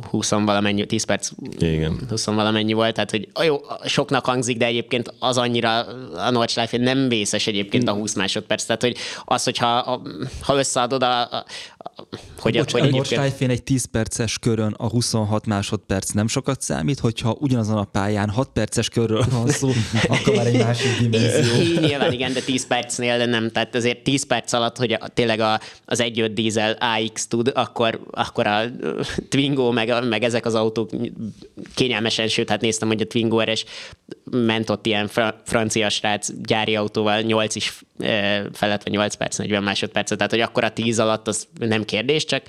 20 valamennyi, 10 perc Igen. 20 valamennyi volt, tehát hogy jó, soknak hangzik, de egyébként az annyira a Nordschleife nem vészes egyébként a 20 másodperc, tehát hogy az, hogyha ha összeadod a, a hogy, Bocs, hogy a egyébként... Nordschleife egy 10 perces körön a 26 másodperc nem sokat számít, hogyha ugyanazon a pályán 6 perces körről van szó, akkor már egy másik dimenzió. Nyilván igen, de 10 percnél nem, tehát azért 10 perc alatt, hogy a, tényleg a, az 1.5 dízel AX tud, akkor, akkor a Twingo, meg, meg ezek az autók kényelmesen, sőt, hát néztem, hogy a Twingo RS ment ott ilyen fra, francia srác gyári autóval 8 is e, felett, vagy 8 perc, 40 másodpercet, tehát hogy akkor a 10 alatt az nem kérdés, csak,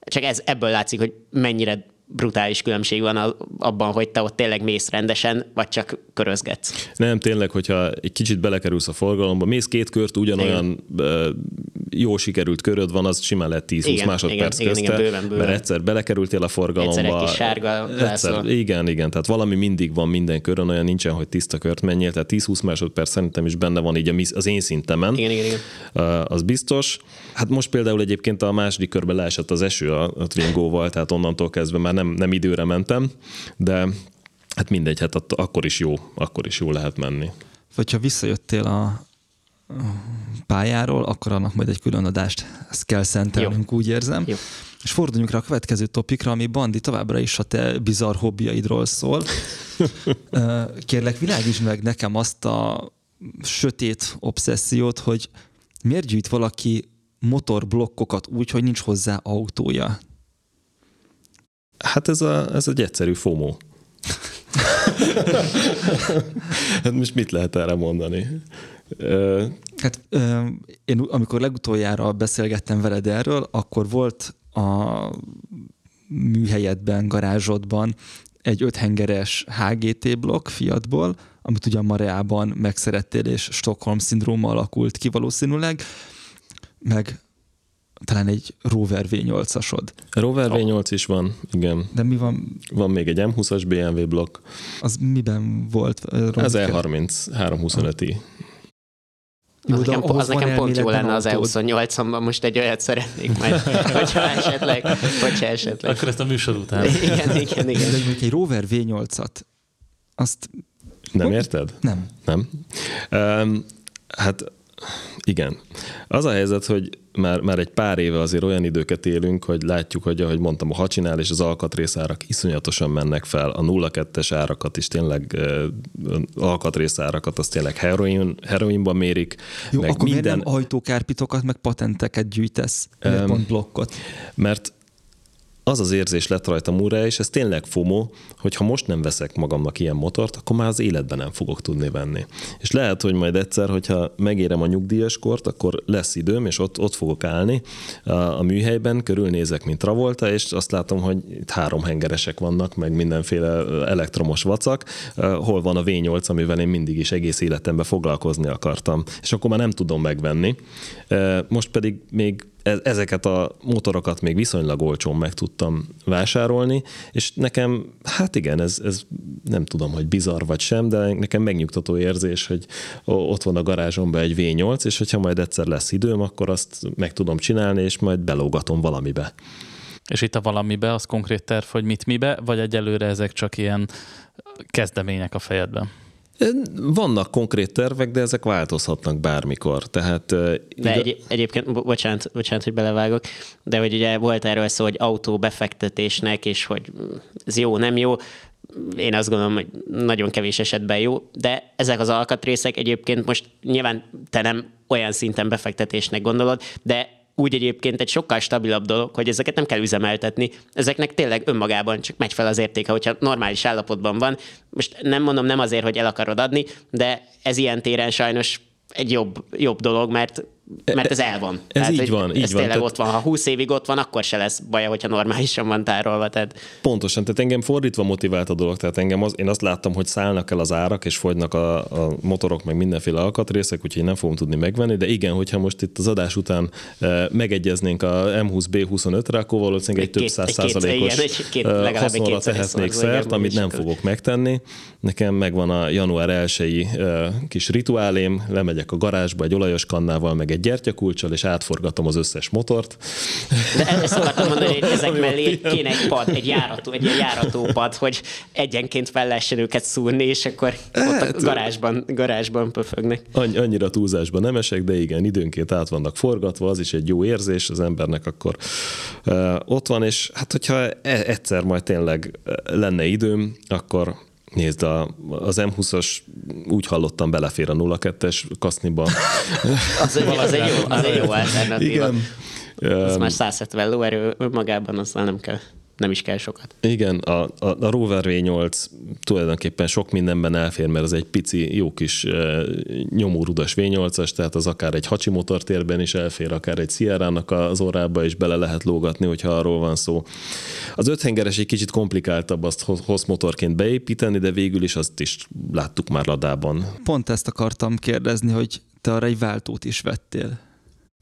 csak ez, ebből látszik, hogy mennyire brutális különbség van abban, hogy te ott tényleg mész rendesen, vagy csak körözgetsz. Nem, tényleg, hogyha egy kicsit belekerülsz a forgalomba, mész két kört, ugyanolyan igen. jó sikerült köröd van, az simán lehet 10-20 másodperc igen, közte, igen, bőven, bőven. mert egyszer belekerültél a forgalomba. Egyszer egy kis sárga egyszer, Igen, igen, tehát valami mindig van minden körön, olyan nincsen, hogy tiszta kört menjél, tehát 10-20 másodperc szerintem is benne van így az én szintemen. Igen, igen, igen. Az biztos. Hát most például egyébként a második körben leesett az eső a, a Twingo-val, tehát onnantól kezdve már nem, nem időre mentem, de hát mindegy, hát att, akkor is jó, akkor is jó lehet menni. Vagy ha visszajöttél a pályáról, akkor annak majd egy külön adást ezt kell szentelnünk, úgy érzem. Jó. És forduljunk rá a következő topikra, ami Bandi továbbra is a te bizarr hobbiaidról szól. Kérlek, világítsd meg nekem azt a sötét obszessziót, hogy miért gyűjt valaki motorblokkokat úgy, hogy nincs hozzá autója? Hát ez, a, ez egy egyszerű FOMO. hát most mit lehet erre mondani? Hát én amikor legutoljára beszélgettem veled erről, akkor volt a műhelyedben, garázsodban egy öthengeres HGT blokk Fiatból, amit ugyan Mareában megszerettél, és Stockholm szindróma alakult ki valószínűleg, meg talán egy Rover V8-asod. Rover V8 is van, igen. De mi van? Van még egy M20-as BMW blokk. Az miben volt? Ez E30 325i. Jó, az nekem, az nekem pont jó lenne az E28-omban, most egy olyat szeretnék majd, hogyha esetleg, hogyha esetleg. Akkor ezt a műsor után. igen, igen, igen. De egy Rover V8-at, azt... Nem érted? Nem. Nem? Um, hát igen. Az a helyzet, hogy már, már egy pár éve azért olyan időket élünk, hogy látjuk, hogy ahogy mondtam, a hacsinál és az alkatrészárak iszonyatosan mennek fel. A 0-2-es árakat is tényleg uh, alkatrészárakat, azt tényleg heroin, heroinban mérik. Jó, meg akkor minden... miért nem ajtókárpitokat, meg patenteket gyűjtesz, um, pont blokkot? Mert az az érzés lett rajtam újra, és ez tényleg FOMO, hogy ha most nem veszek magamnak ilyen motort, akkor már az életben nem fogok tudni venni. És lehet, hogy majd egyszer, hogyha megérem a nyugdíjas kort, akkor lesz időm, és ott, ott fogok állni a, műhelyben, körülnézek, mint Travolta, és azt látom, hogy itt három hengeresek vannak, meg mindenféle elektromos vacak, hol van a V8, amivel én mindig is egész életemben foglalkozni akartam. És akkor már nem tudom megvenni. Most pedig még ezeket a motorokat még viszonylag olcsón meg tudtam vásárolni, és nekem, hát igen, ez, ez nem tudom, hogy bizarr vagy sem, de nekem megnyugtató érzés, hogy ott van a garázsomban egy V8, és hogyha majd egyszer lesz időm, akkor azt meg tudom csinálni, és majd belógatom valamibe. És itt a valamibe, az konkrét terv, hogy mit mibe, vagy egyelőre ezek csak ilyen kezdemények a fejedben? Vannak konkrét tervek, de ezek változhatnak bármikor. Tehát, de egy, egyébként, bocsánat, bocsánat, hogy belevágok, de hogy ugye volt erről szó, hogy autó befektetésnek, és hogy ez jó, nem jó. Én azt gondolom, hogy nagyon kevés esetben jó, de ezek az alkatrészek egyébként most nyilván te nem olyan szinten befektetésnek gondolod, de úgy egyébként egy sokkal stabilabb dolog, hogy ezeket nem kell üzemeltetni. Ezeknek tényleg önmagában csak megy fel az értéke, hogyha normális állapotban van. Most nem mondom nem azért, hogy el akarod adni, de ez ilyen téren sajnos egy jobb, jobb dolog, mert mert ez el van. Ez tehát, így van. Így ez van. tényleg tehát... ott van. Ha 20 évig ott van, akkor se lesz baja, hogyha normálisan van tárolva. Tehát... Pontosan, tehát engem fordítva motivált a dolog. Tehát engem az, én azt láttam, hogy szállnak el az árak, és fogynak a, a motorok, meg mindenféle alkatrészek, úgyhogy nem fogom tudni megvenni, de igen, hogyha most itt az adás után e, megegyeznénk a M20B25-re, akkor valószínűleg egy, több száz százalékos hasonra tehetnék szert, amit nem fogok megtenni. Nekem megvan a január 1 kis rituálém, lemegyek a garázsba egy olajos kannával, meg egy gyertyakulcsal, és átforgatom az összes motort. De ezt akartam mondani, hogy ezek mellé kéne egy pad, egy járató, egy ilyen járatópad, hogy egyenként fel lehessen őket szúrni, és akkor ott a garázsban, garázsban pöfögnek. Annyi, annyira túlzásban nem esek, de igen, időnként át vannak forgatva, az is egy jó érzés az embernek akkor uh, ott van, és hát hogyha e- egyszer majd tényleg lenne időm, akkor Nézd, a, az M20-as úgy hallottam belefér a 02-es kaszniba. az, egy, az, egy jó, az egy jó alternatíva. Igen. Az már 170 lóerő magában, azzal nem kell nem is kell sokat. Igen, a, a, a Rover V8 tulajdonképpen sok mindenben elfér, mert az egy pici, jó kis e, nyomórudas V8-as, tehát az akár egy hacsi motortérben is elfér, akár egy Sierra-nak az orrába is bele lehet lógatni, hogyha arról van szó. Az öthengeres egy kicsit komplikáltabb azt hossz motorként beépíteni, de végül is azt is láttuk már ladában. Pont ezt akartam kérdezni, hogy te arra egy váltót is vettél.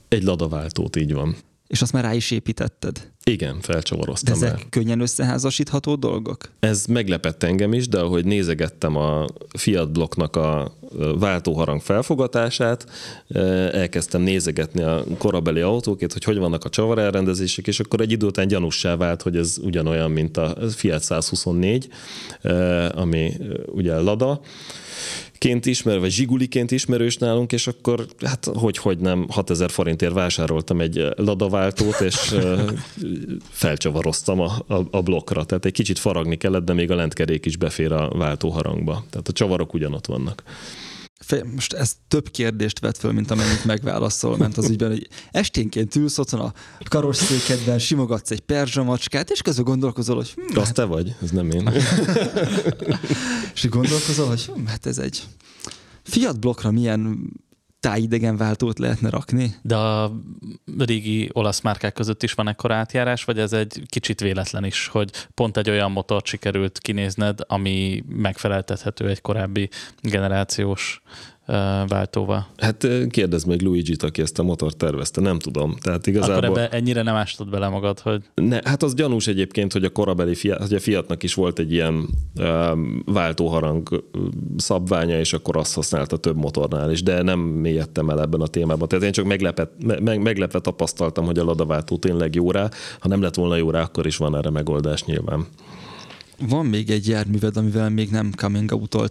Egy ladaváltót, így van. És azt már rá is építetted? Igen, felcsavaroztam De ezek el. könnyen összeházasítható dolgok? Ez meglepett engem is, de ahogy nézegettem a Fiat blokknak a váltóharang felfogatását, elkezdtem nézegetni a korabeli autókét, hogy hogy vannak a csavar elrendezések, és akkor egy idő után gyanussá vált, hogy ez ugyanolyan, mint a Fiat 124, ami ugye Lada, ként ismer, vagy zsiguliként ismerős nálunk, és akkor hát hogy, hogy nem 6000 forintért vásároltam egy ladaváltót, és felcsavaroztam a, a, a blokkra. Tehát egy kicsit faragni kellett, de még a lentkerék is befér a váltóharangba. Tehát a csavarok ugyanott vannak most ez több kérdést vet föl, mint amennyit megválaszol, ment az ügyben, hogy esténként ülsz otthon a karosszékedben, simogatsz egy perzsamacskát, és közben gondolkozol, hogy... Hm, Az hát... te vagy, ez nem én. és gondolkozol, hogy hm, hát ez egy Fiat blokkra milyen tájidegen váltót lehetne rakni. De a régi olasz márkák között is van ekkor átjárás, vagy ez egy kicsit véletlen is, hogy pont egy olyan motort sikerült kinézned, ami megfeleltethető egy korábbi generációs váltóval. Hát kérdezd meg Luigi-t, aki ezt a motort tervezte, nem tudom. Tehát igazából... Akkor ebbe ennyire nem ástad bele magad, hogy... Ne, hát az gyanús egyébként, hogy a korabeli Fiat, hogy a Fiatnak is volt egy ilyen um, váltóharang szabványa, és akkor azt használta több motornál is, de nem mélyedtem el ebben a témában. Tehát én csak meglepet, me, meglepve tapasztaltam, hogy a ladaváltó tényleg jó rá. Ha nem lett volna jó rá, akkor is van erre megoldás nyilván. Van még egy járműved, amivel még nem coming out a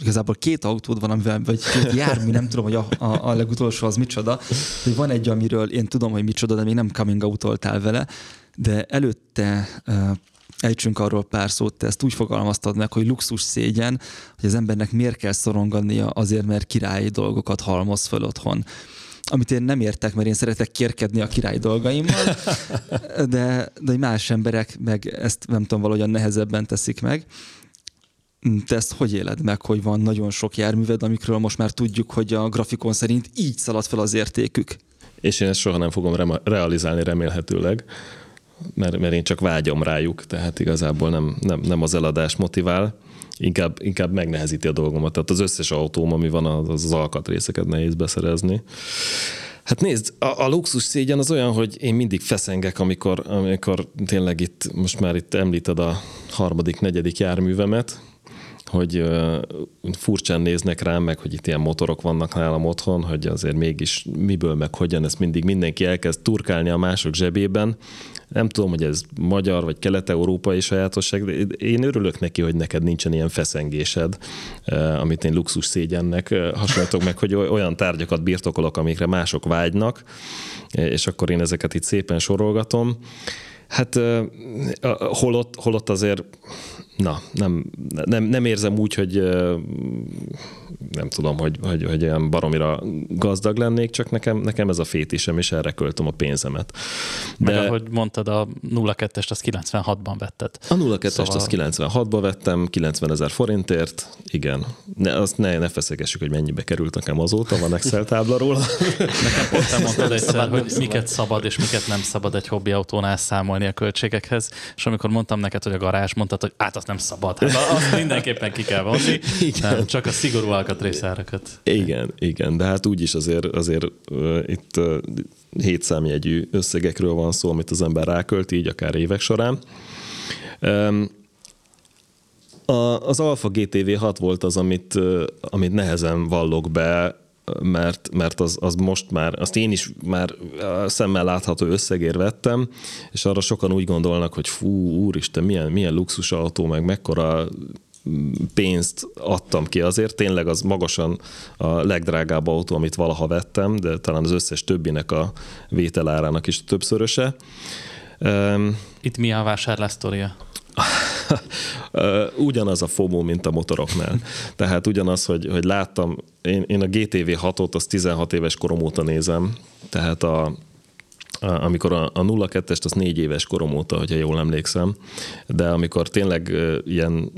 igazából két autód van, amivel, vagy két jármű, nem tudom, hogy a, a, a legutolsó az micsoda, de van egy, amiről én tudom, hogy micsoda, de még nem coming out vele, de előtte uh, ejtsünk arról pár szót, te ezt úgy fogalmaztad meg, hogy luxus szégyen, hogy az embernek miért kell szorongania azért, mert királyi dolgokat halmoz föl otthon amit én nem értek, mert én szeretek kérkedni a király dolgaimmal, de, de más emberek meg ezt nem tudom, valahogyan nehezebben teszik meg. Te ezt hogy éled meg, hogy van nagyon sok járműved, amikről most már tudjuk, hogy a grafikon szerint így szalad fel az értékük? És én ezt soha nem fogom re- realizálni remélhetőleg, mert, mert én csak vágyom rájuk, tehát igazából nem, nem, nem az eladás motivál, inkább, inkább megnehezíti a dolgomat. Tehát az összes autóm, ami van, az, az alkatrészeket nehéz beszerezni. Hát nézd, a, a luxus szégyen az olyan, hogy én mindig feszengek, amikor, amikor tényleg itt, most már itt említed a harmadik, negyedik járművemet, hogy furcsán néznek rám, meg hogy itt ilyen motorok vannak nálam otthon, hogy azért mégis miből, meg hogyan, ezt mindig mindenki elkezd turkálni a mások zsebében. Nem tudom, hogy ez magyar vagy kelet-európai sajátosság, de én örülök neki, hogy neked nincsen ilyen feszengésed, amit én luxus szégyennek hasonlítok meg, hogy olyan tárgyakat birtokolok, amikre mások vágynak, és akkor én ezeket itt szépen sorolgatom. Hát holott, holott azért na, nem, nem, nem érzem úgy, hogy nem tudom, hogy, hogy, hogy olyan baromira gazdag lennék, csak nekem, nekem ez a fétisem, és erre költöm a pénzemet. De... Meg ahogy mondtad, a 02-est azt 96-ban vetted. A 02-est szóval... azt 96-ban vettem, 90 ezer forintért, igen. Ne, azt ne, ne feszegessük, hogy mennyibe került nekem azóta, van Excel tábla róla. Nekem pont te mondtad egyszer, szabad, hogy miket szabad és miket nem szabad egy hobbi autónál számolni a költségekhez, és amikor mondtam neked, hogy a garázs, mondtad, hogy át azt nem szabad. Hát azt mindenképpen ki kell vonni. Nem, csak a szigorú alkatrészárakat. Igen, igen, de hát úgyis azért, azért uh, itt uh, hét számjegyű összegekről van szó, amit az ember rákölt, így akár évek során. Um, a, az Alfa GTV 6 volt az, amit, amit nehezen vallok be, mert, mert az, az most már, azt én is már szemmel látható összegér vettem, és arra sokan úgy gondolnak, hogy fú, úristen, milyen, milyen luxus autó, meg mekkora pénzt adtam ki azért, tényleg az magasan a legdrágább autó, amit valaha vettem, de talán az összes többinek a vételárának is többszöröse. Itt mi a vásárlás sztoria? ugyanaz a FOMO, mint a motoroknál. Tehát ugyanaz, hogy, hogy láttam, én, én a GTV 6-ot az 16 éves korom óta nézem, tehát a, amikor a, a 02-est az négy éves korom óta, hogyha jól emlékszem, de amikor tényleg ilyen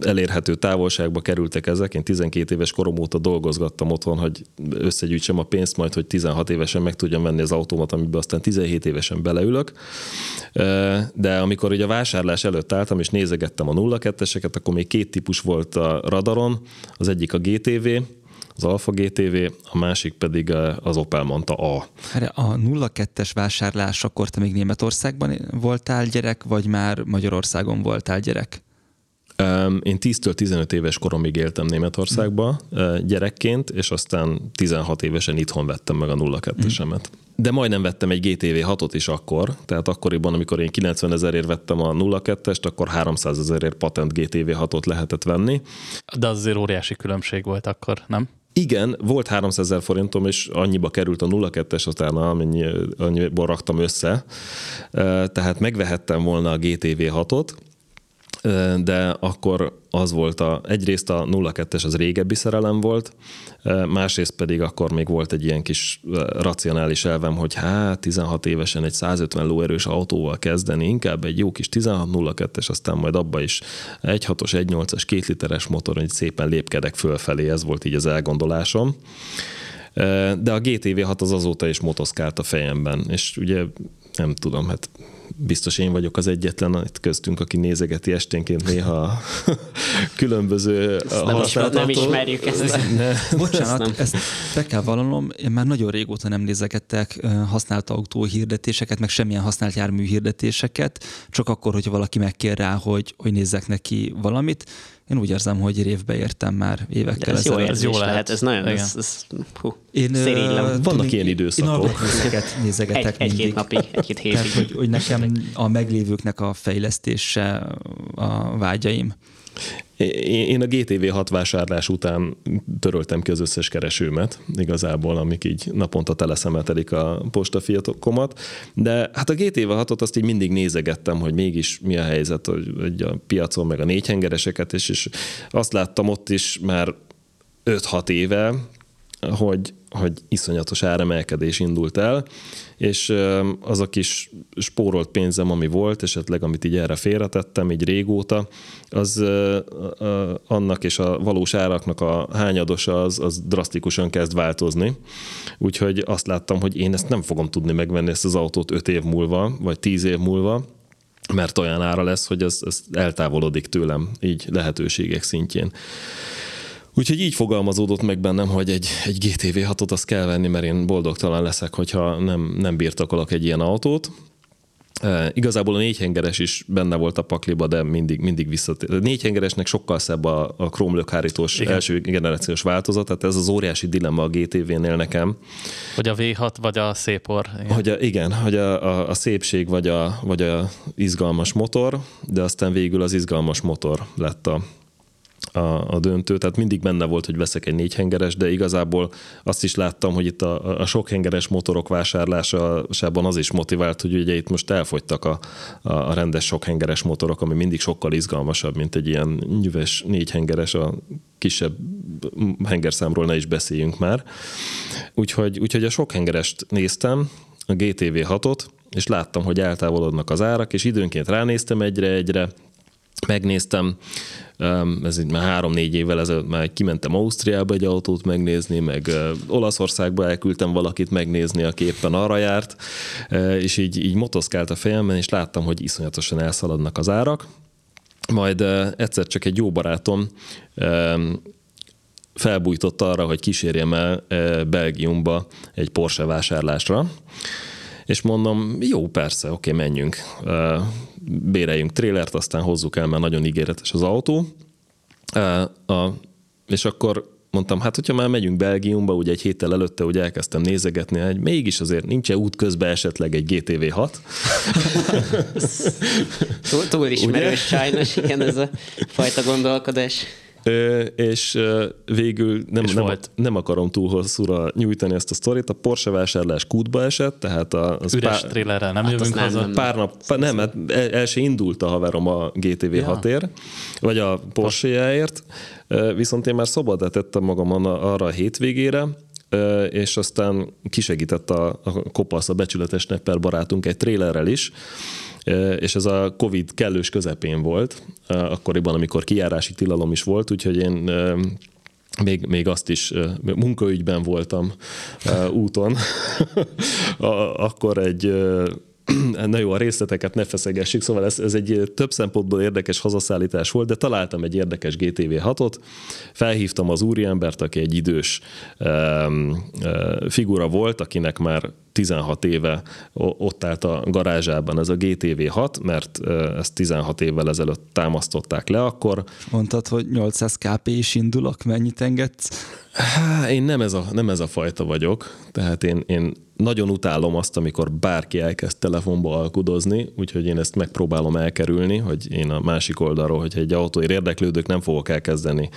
elérhető távolságba kerültek ezek, én 12 éves korom óta dolgozgattam otthon, hogy összegyűjtsem a pénzt, majd hogy 16 évesen meg tudjam venni az autómat, amiben aztán 17 évesen beleülök. De amikor ugye a vásárlás előtt álltam, és nézegettem a 02-eseket, akkor még két típus volt a radaron, az egyik a GTV, az Alfa GTV, a másik pedig az Opel mondta A. A 02-es vásárlás, akkor te még Németországban voltál gyerek, vagy már Magyarországon voltál gyerek? Én 10-től 15 éves koromig éltem Németországba gyerekként, és aztán 16 évesen itthon vettem meg a 02-esemet. De majdnem vettem egy GTV 6-ot is akkor, tehát akkoriban, amikor én 90 ezerért vettem a 02-est, akkor 300 ezerért patent GTV 6-ot lehetett venni. De az azért óriási különbség volt akkor, nem? Igen, volt 300 ezer forintom, és annyiba került a 02-es, utána amennyi, annyiból raktam össze. Tehát megvehettem volna a GTV 6-ot, de akkor az volt a, egyrészt a 02-es az régebbi szerelem volt, másrészt pedig akkor még volt egy ilyen kis racionális elvem, hogy hát 16 évesen egy 150 lóerős autóval kezdeni, inkább egy jó kis 1602-es, aztán majd abba is 1.6-os, 1.8-as, 2 literes motor, hogy szépen lépkedek fölfelé, ez volt így az elgondolásom. De a GTV6 az azóta is motoszkált a fejemben, és ugye nem tudom, hát biztos én vagyok az egyetlen itt köztünk, aki nézegeti esténként néha különböző nem, ismer, nem ismerjük ezt. ezt ne. Bocsánat, ezt, ezt be kell vallanom, én már nagyon régóta nem nézegettek használt autó hirdetéseket, meg semmilyen használt jármű hirdetéseket, csak akkor, hogyha valaki megkér rá, hogy, hogy nézzek neki valamit én úgy érzem, hogy révbe értem már évekkel ez ezelőtt. Jó ez jó lehet. Ez nagyon, ez, ez, hú, én. Vannak ilyen időszakok. Én nézegetek egy, Egy-két napig, egy-két hétig. Tehát, hogy, hogy nekem a meglévőknek a fejlesztése a vágyaim. Én a GTV 6 vásárlás után töröltem ki az összes keresőmet, igazából, amik így naponta teleszemetelik a postafiatokomat, de hát a GTV 6-ot azt így mindig nézegettem, hogy mégis mi a helyzet hogy a piacon, meg a négyhengereseket, és, és azt láttam ott is már 5-6 éve, hogy, hogy iszonyatos áremelkedés indult el, és az a kis spórolt pénzem, ami volt, esetleg amit így erre félretettem, így régóta, az annak és a valós áraknak a hányadosa az, az drasztikusan kezd változni. Úgyhogy azt láttam, hogy én ezt nem fogom tudni megvenni ezt az autót 5 év múlva, vagy 10 év múlva, mert olyan ára lesz, hogy ez, ez eltávolodik tőlem így lehetőségek szintjén. Úgyhogy így fogalmazódott meg bennem, hogy egy, egy GTV 6-ot azt kell venni, mert én boldogtalan leszek, hogyha nem, nem birtokolok egy ilyen autót. E, igazából a négyhengeres is benne volt a pakliba, de mindig, mindig visszatér. A négyhengeresnek sokkal szebb a, a krómlökhárítós első generációs változat, tehát ez az óriási dilemma a GTV-nél nekem. Hogy a V6 vagy a szépor. Igen. Hogy a, igen, hogy a, a, a szépség vagy a, vagy a izgalmas motor, de aztán végül az izgalmas motor lett a, a, a döntő, tehát mindig benne volt, hogy veszek egy négyhengeres, de igazából azt is láttam, hogy itt a, a sokhengeres motorok vásárlásában az is motivált, hogy ugye itt most elfogytak a, a rendes sokhengeres motorok, ami mindig sokkal izgalmasabb, mint egy ilyen nyüves négyhengeres, a kisebb hengerszámról ne is beszéljünk már. Úgyhogy, úgyhogy a sokhengerest néztem, a GTV 6-ot, és láttam, hogy eltávolodnak az árak, és időnként ránéztem egyre-egyre, megnéztem, ez már három-négy évvel ezelőtt már kimentem Ausztriába egy autót megnézni, meg Olaszországba elküldtem valakit megnézni, aki éppen arra járt, és így, így motoszkált a fejemben, és láttam, hogy iszonyatosan elszaladnak az árak. Majd egyszer csak egy jó barátom felbújtott arra, hogy kísérjem el Belgiumba egy Porsche vásárlásra, és mondom, jó, persze, oké, menjünk béreljünk trélert, aztán hozzuk el, mert nagyon ígéretes az autó. A, és akkor mondtam, hát hogyha már megyünk Belgiumba, ugye egy héttel előtte ugye elkezdtem nézegetni, hogy mégis azért nincs út közben esetleg egy GTV6. túl, túl ismerős sajnos, igen, ez a fajta gondolkodás. Ö, és végül nem, És nem, volt. nem akarom túl hosszúra nyújtani ezt a sztorit. A Porsche vásárlás kútba esett, tehát a, az Üres pár, trélerrel nem Hát jövünk nem- haza. nem- pár nap, pár, nem, hát el, el se indult a haverom a GTV Ja. 6-ért, vagy a Porsche-jáért, viszont én már szabadra tettem magam arra a hétvégére, és aztán kisegített a, a kopasz, a becsületes nepper barátunk egy trélerrel is, és ez a Covid kellős közepén volt, akkoriban, amikor kijárási tilalom is volt, úgyhogy én még, még azt is munkaügyben voltam úton, akkor egy Na jó, a részleteket ne feszegessük, szóval ez, ez egy több szempontból érdekes hazaszállítás volt, de találtam egy érdekes GTV6-ot, felhívtam az úriembert, aki egy idős um, figura volt, akinek már 16 éve ott állt a garázsában ez a GTV6, mert ezt 16 évvel ezelőtt támasztották le akkor, Mondtad, hogy 800 kp is indulok, mennyit engedsz? Há, én nem ez, a, nem ez a fajta vagyok, tehát én, én nagyon utálom azt, amikor bárki elkezd telefonba alkudozni, úgyhogy én ezt megpróbálom elkerülni, hogy én a másik oldalról, hogyha egy autóért érdeklődök, nem fogok elkezdeni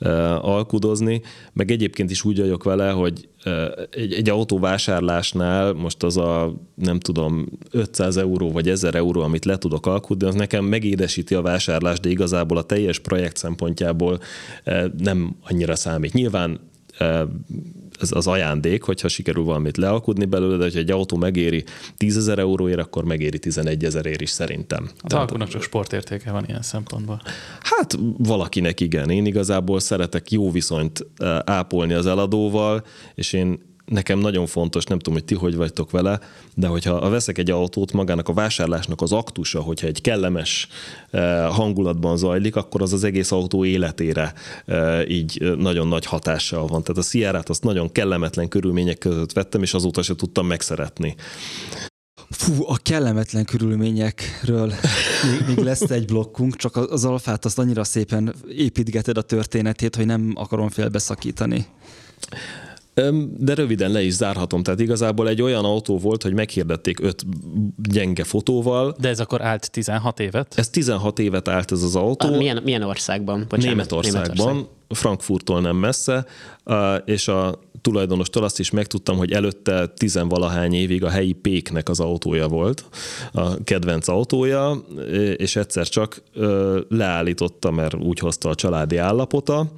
uh, alkudozni, meg egyébként is úgy vagyok vele, hogy egy, egy autó vásárlásnál most az a, nem tudom, 500 euró vagy 1000 euró, amit le tudok alkudni, az nekem megédesíti a vásárlást, de igazából a teljes projekt szempontjából nem annyira számít. Nyilván ez az ajándék, hogyha sikerül valamit lealkudni belőle, de hogyha egy autó megéri 10 ezer euróért, akkor megéri 11 ezerért is szerintem. Az alkunak csak sportértéke van ilyen szempontból. Hát valakinek igen. Én igazából szeretek jó viszonyt eh, ápolni az eladóval, és én nekem nagyon fontos, nem tudom, hogy ti hogy vagytok vele, de hogyha veszek egy autót, magának a vásárlásnak az aktusa, hogyha egy kellemes eh, hangulatban zajlik, akkor az az egész autó életére eh, így eh, nagyon nagy hatással van. Tehát a Sierra-t azt nagyon kellemetlen körülmények között vettem, és azóta se tudtam megszeretni. Fú, a kellemetlen körülményekről még, még lesz egy blokkunk, csak az alfát azt annyira szépen építgeted a történetét, hogy nem akarom félbeszakítani. De röviden le is zárhatom. Tehát igazából egy olyan autó volt, hogy meghirdették öt gyenge fotóval. De ez akkor állt 16 évet? Ez 16 évet állt ez az autó. A, milyen, milyen országban? Bocsánat, Németországban, Németország. Frankfurttól nem messze, és a tulajdonostól azt is megtudtam, hogy előtte tizenvalahány évig a helyi péknek az autója volt, a kedvenc autója, és egyszer csak leállította, mert úgy hozta a családi állapota,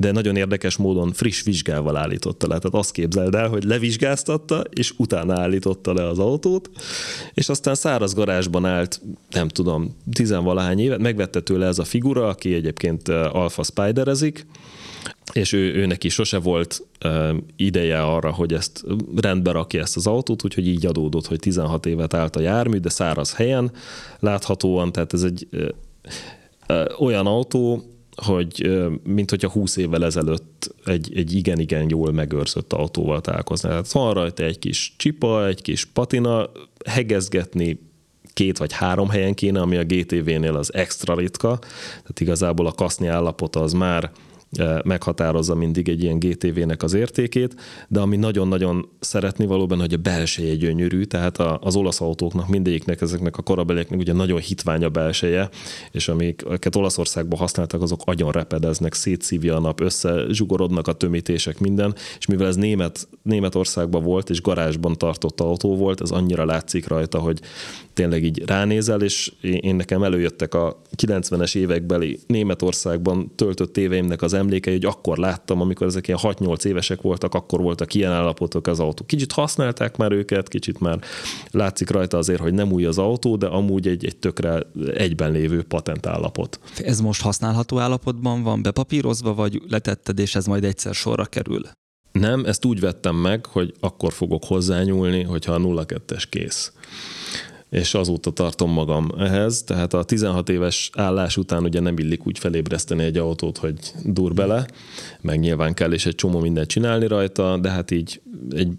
de nagyon érdekes módon friss vizsgával állította le. Tehát azt képzeld el, hogy levizsgáztatta, és utána állította le az autót, és aztán száraz garázsban állt, nem tudom, tizenvalahány évet, megvette tőle ez a figura, aki egyébként alfa spiderezik, és ő, ő neki sose volt uh, ideje arra, hogy ezt rendbe rakja ezt az autót, úgyhogy így adódott, hogy 16 évet állt a jármű, de száraz helyen láthatóan, tehát ez egy uh, uh, olyan autó, hogy mint hogyha 20 évvel ezelőtt egy, egy igen-igen jól megőrzött autóval találkoznál. Tehát van rajta egy kis csipa, egy kis patina, hegezgetni két vagy három helyen kéne, ami a GTV-nél az extra ritka, tehát igazából a kaszni állapota az már meghatározza mindig egy ilyen GTV-nek az értékét, de ami nagyon-nagyon szeretni valóban, hogy a belseje gyönyörű, tehát az olasz autóknak mindegyiknek, ezeknek a korabelieknek ugye nagyon hitvány a belseje, és amiket Olaszországban használtak, azok agyon repedeznek, szétszívja a nap, összezsugorodnak a tömítések, minden, és mivel ez német, Németországban volt, és garázsban tartott autó volt, ez annyira látszik rajta, hogy tényleg így ránézel, és én nekem előjöttek a 90-es évekbeli Németországban töltött éveimnek az emlékei, hogy akkor láttam, amikor ezek ilyen 6-8 évesek voltak, akkor voltak ilyen állapotok az autó. Kicsit használták már őket, kicsit már látszik rajta azért, hogy nem új az autó, de amúgy egy, egy tökre egyben lévő patent állapot. Ez most használható állapotban van bepapírozva, vagy letetted, és ez majd egyszer sorra kerül? Nem, ezt úgy vettem meg, hogy akkor fogok hozzányúlni, hogyha a 02-es kész és azóta tartom magam ehhez, tehát a 16 éves állás után ugye nem illik úgy felébreszteni egy autót, hogy dur bele, meg nyilván kell és egy csomó mindent csinálni rajta, de hát így egy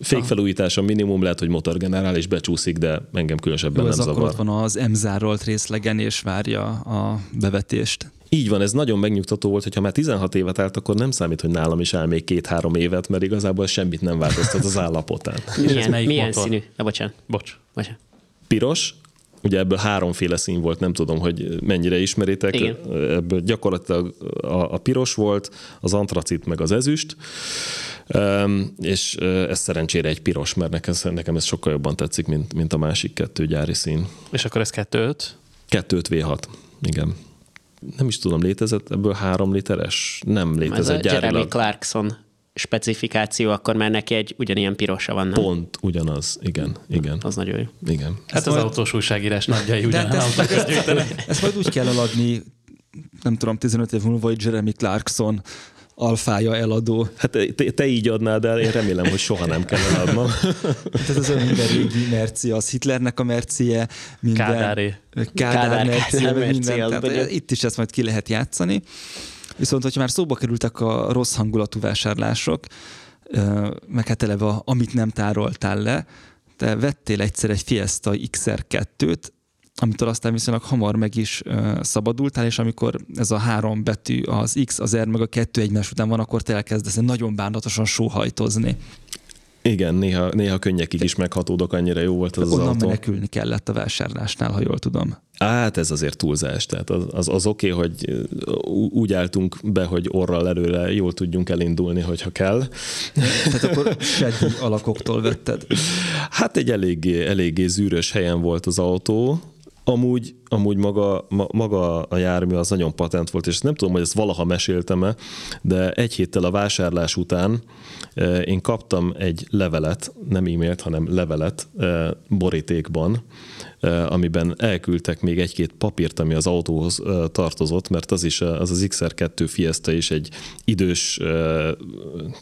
fékfelújítás a minimum, lehet, hogy motorgenerál is becsúszik, de engem különösebben Jó, nem ez zavar. akkor ott van az M részlegen, és várja a bevetést. Így van, ez nagyon megnyugtató volt, hogyha már 16 évet állt, akkor nem számít, hogy nálam is áll még két-három évet, mert igazából semmit nem változtat az állapotán. Milyen, milyen motor? színű? Na, bocsánat. Bocs. bocsánat. Piros, ugye ebből háromféle szín volt, nem tudom, hogy mennyire ismeritek. Igen. Ebből gyakorlatilag a, a piros volt, az antracit meg az ezüst, és ez szerencsére egy piros, mert nekem, nekem ez sokkal jobban tetszik, mint, mint a másik kettő gyári szín. És akkor ez 2 2 V6, igen. Nem is tudom, létezett ebből három literes? Nem Ez a létezett Jeremy gyárilag. Clarkson specifikáció, akkor már neki egy ugyanilyen pirosa van, nem? Pont ugyanaz, igen, igen, Az nagyon jó. igen. Hát az majd- autós újságírás nagyjai ugyanaz. hát ezt, ezt, ezt majd úgy kell eladni, nem tudom, 15 év múlva, hogy Jeremy Clarkson alfája eladó. Hát te, te így adnád el, én remélem, hogy soha nem kell eladnom. Tehát az olyan minden régi merci, az Hitlernek a mercie, minden Kádáré. Kádár, Kádár- merci, Kádár meg merci, minden. az Tehát nagyon- itt is ezt majd ki lehet játszani. Viszont, hogyha már szóba kerültek a rossz hangulatú vásárlások, meg hát eleve, a- amit nem tároltál le, te vettél egyszer egy Fiesta XR2-t, amitől aztán viszonylag hamar meg is ö, szabadultál, és amikor ez a három betű, az X, az R, meg a kettő egymás után van, akkor te elkezdesz nagyon bánatosan sóhajtozni. Igen, néha, néha könnyekig is meghatódok, annyira jó volt az, az Onnan autó. menekülni kellett a vásárlásnál, ha jól tudom. Hát ez azért túlzás. Tehát az, az, az oké, okay, hogy úgy álltunk be, hogy orral előre jól tudjunk elindulni, hogyha kell. Tehát akkor seddi alakoktól vetted. Hát egy eléggé, eléggé zűrös helyen volt az autó. Amúgy, amúgy maga, ma, maga a jármű az nagyon patent volt, és nem tudom, hogy ezt valaha meséltem-e, de egy héttel a vásárlás után eh, én kaptam egy levelet, nem e-mailt, hanem levelet eh, borítékban, amiben elküldtek még egy-két papírt, ami az autóhoz eh, tartozott, mert az is, eh, az az XR2 Fiesta is egy idős, eh,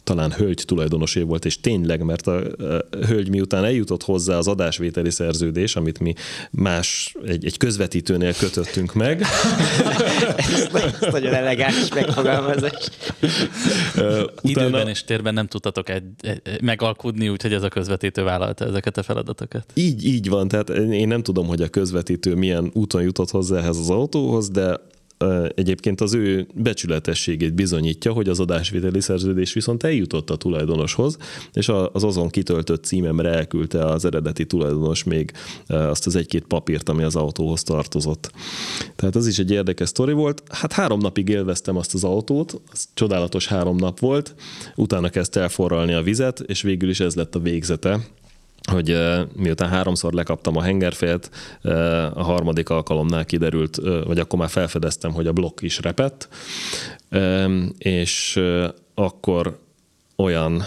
talán hölgy tulajdonosé volt, és tényleg, mert a eh, hölgy miután eljutott hozzá az adásvételi szerződés, amit mi más, egy, egy közvetítőnél kötöttünk meg, Ez, ez nagyon elegáns megfogalmazás. eh, Időben és térben nem tudtatok egy, egy, megalkudni, úgyhogy ez a közvetítő vállalta ezeket a feladatokat. Így, így van, tehát én nem tudom, hogy a közvetítő milyen úton jutott hozzá ehhez az autóhoz, de egyébként az ő becsületességét bizonyítja, hogy az adásvételi szerződés viszont eljutott a tulajdonoshoz, és az azon kitöltött címemre elküldte az eredeti tulajdonos még azt az egy-két papírt, ami az autóhoz tartozott. Tehát az is egy érdekes sztori volt. Hát három napig élveztem azt az autót, az csodálatos három nap volt, utána kezdte elforralni a vizet, és végül is ez lett a végzete hogy miután háromszor lekaptam a hengerfélt, a harmadik alkalomnál kiderült, vagy akkor már felfedeztem, hogy a blokk is repett, és akkor olyan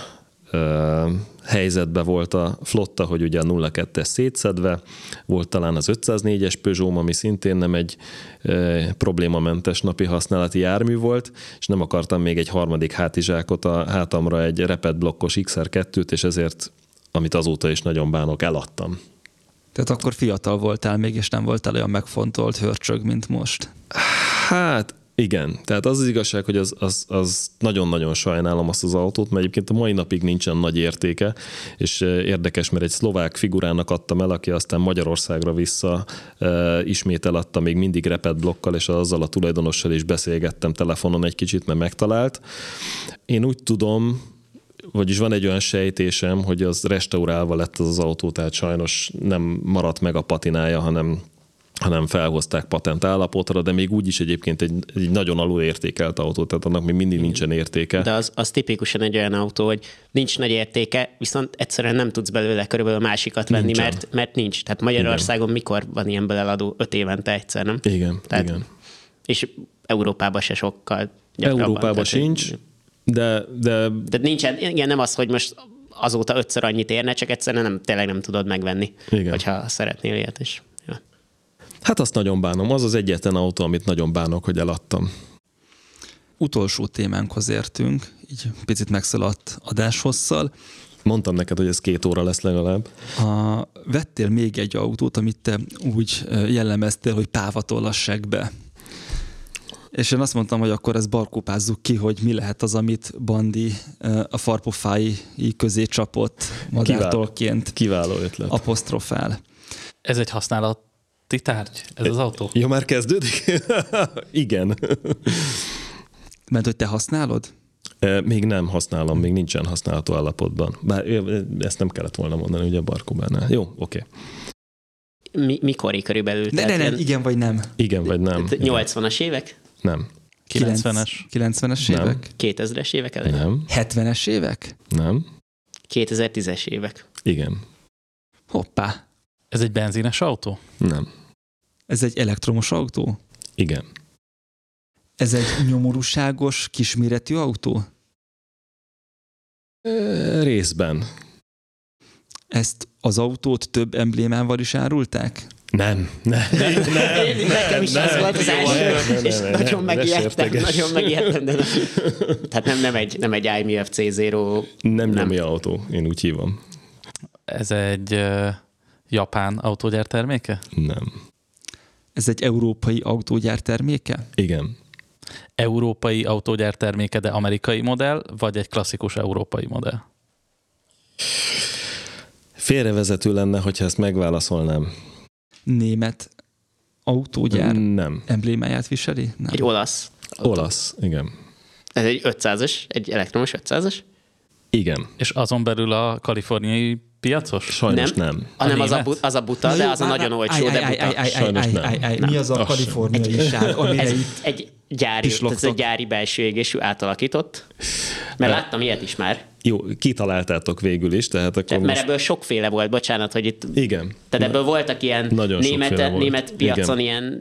helyzetben volt a flotta, hogy ugye a 02-es szétszedve, volt talán az 504-es Peugeot, ami szintén nem egy e, problémamentes napi használati jármű volt, és nem akartam még egy harmadik hátizsákot a hátamra, egy repet blokkos XR2-t, és ezért, amit azóta is nagyon bánok, eladtam. Tehát akkor fiatal voltál még, és nem voltál olyan megfontolt hörcsög, mint most. Hát igen, tehát az az igazság, hogy az, az, az nagyon-nagyon sajnálom azt az autót, mert egyébként a mai napig nincsen nagy értéke, és érdekes, mert egy szlovák figurának adtam el, aki aztán Magyarországra vissza e, ismét eladta még mindig repet blokkal, és azzal a tulajdonossal is beszélgettem telefonon egy kicsit, mert megtalált. Én úgy tudom, vagyis van egy olyan sejtésem, hogy az restaurálva lett az az autó, tehát sajnos nem maradt meg a patinája, hanem hanem felhozták patent állapotra, de még úgy is egyébként egy, egy nagyon alul értékelt autó, tehát annak még mindig nincsen értéke. De az, az tipikusan egy olyan autó, hogy nincs nagy értéke, viszont egyszerűen nem tudsz belőle körülbelül másikat venni, Nincsen. mert, mert nincs. Tehát Magyarországon igen. mikor van ilyenből eladó? Öt évente egyszer, nem? Igen, Tehát- igen. És Európában se sokkal. Európában Tehát, sincs, de, de Tehát nincsen, igen, nem az, hogy most azóta ötször annyit érne, csak egyszerűen nem, tényleg nem tudod megvenni, Igen. hogyha szeretnél ilyet is. Ja. hát azt nagyon bánom. Az az egyetlen autó, amit nagyon bánok, hogy eladtam. Utolsó témánkhoz értünk, így picit megszaladt adáshosszal. Mondtam neked, hogy ez két óra lesz legalább. A, vettél még egy autót, amit te úgy ö, jellemeztél, hogy pávatollas be. És én azt mondtam, hogy akkor ezt barkópázzuk ki, hogy mi lehet az, amit Bandi a farpofái közé csapott madártolként Kiváló ötlet. apostrofál. Ez egy használat Ti tárgy, ez az autó. Jó, már kezdődik? Igen. Mert hogy te használod? E, Még nem használom, még nincsen használható állapotban. Bár ezt nem kellett volna mondani, ugye a Barkubánál. Jó, oké. Mi, mikori körülbelül? Ne, ne, nem, igen vagy nem. Igen vagy nem? Igen. 80-as évek? Nem. 90-es 90-es. 90-es Nem. évek? 2000-es évek elején? Nem. 70-es évek? Nem. 2010-es évek. Igen. Hoppá. Ez egy benzines autó? Nem. Ez egy elektromos autó? Igen. Ez egy nyomorúságos, kisméretű autó? E, Részben. Ezt az autót több emblémával is árulták? Nem. Nem. Nem. nem Nekem is ez volt az nem, első, nem, és nem, nagyon nem, megijedtem, nagyon megijedtem, de nem. Tehát nem, nem egy, nem egy IMF C0 Nem Nem. nyomja autó, én úgy hívom. Ez egy uh, japán autógyár terméke? Nem. Ez egy európai autógyár terméke? Igen. Európai autógyár terméke, de amerikai modell, vagy egy klasszikus európai modell? Félrevezető lenne, hogyha ezt megválaszolnám. Német autógyár Nem. emblémáját viseli? Nem. egy olasz. Olasz, igen. Ez egy 500-as, egy elektromos 500-as, Igen. És azon belül a kaliforniai piacos? Sajnos Nem. nem. hanem A az a, bu- az a buta, de az a nagyon olcsó, de buta. Sajnos nem. Nem. Mi az a kaliforniaiság, amire itt... egy gyári, ez egy gyári belső égésű átalakított. Mert láttam ilyet is már. Jó, kitaláltátok végül is, tehát akkor Mert most... ebből sokféle volt, bocsánat, hogy itt... Igen. Tehát ebből voltak ilyen Nagyon német, német piacon Igen. ilyen...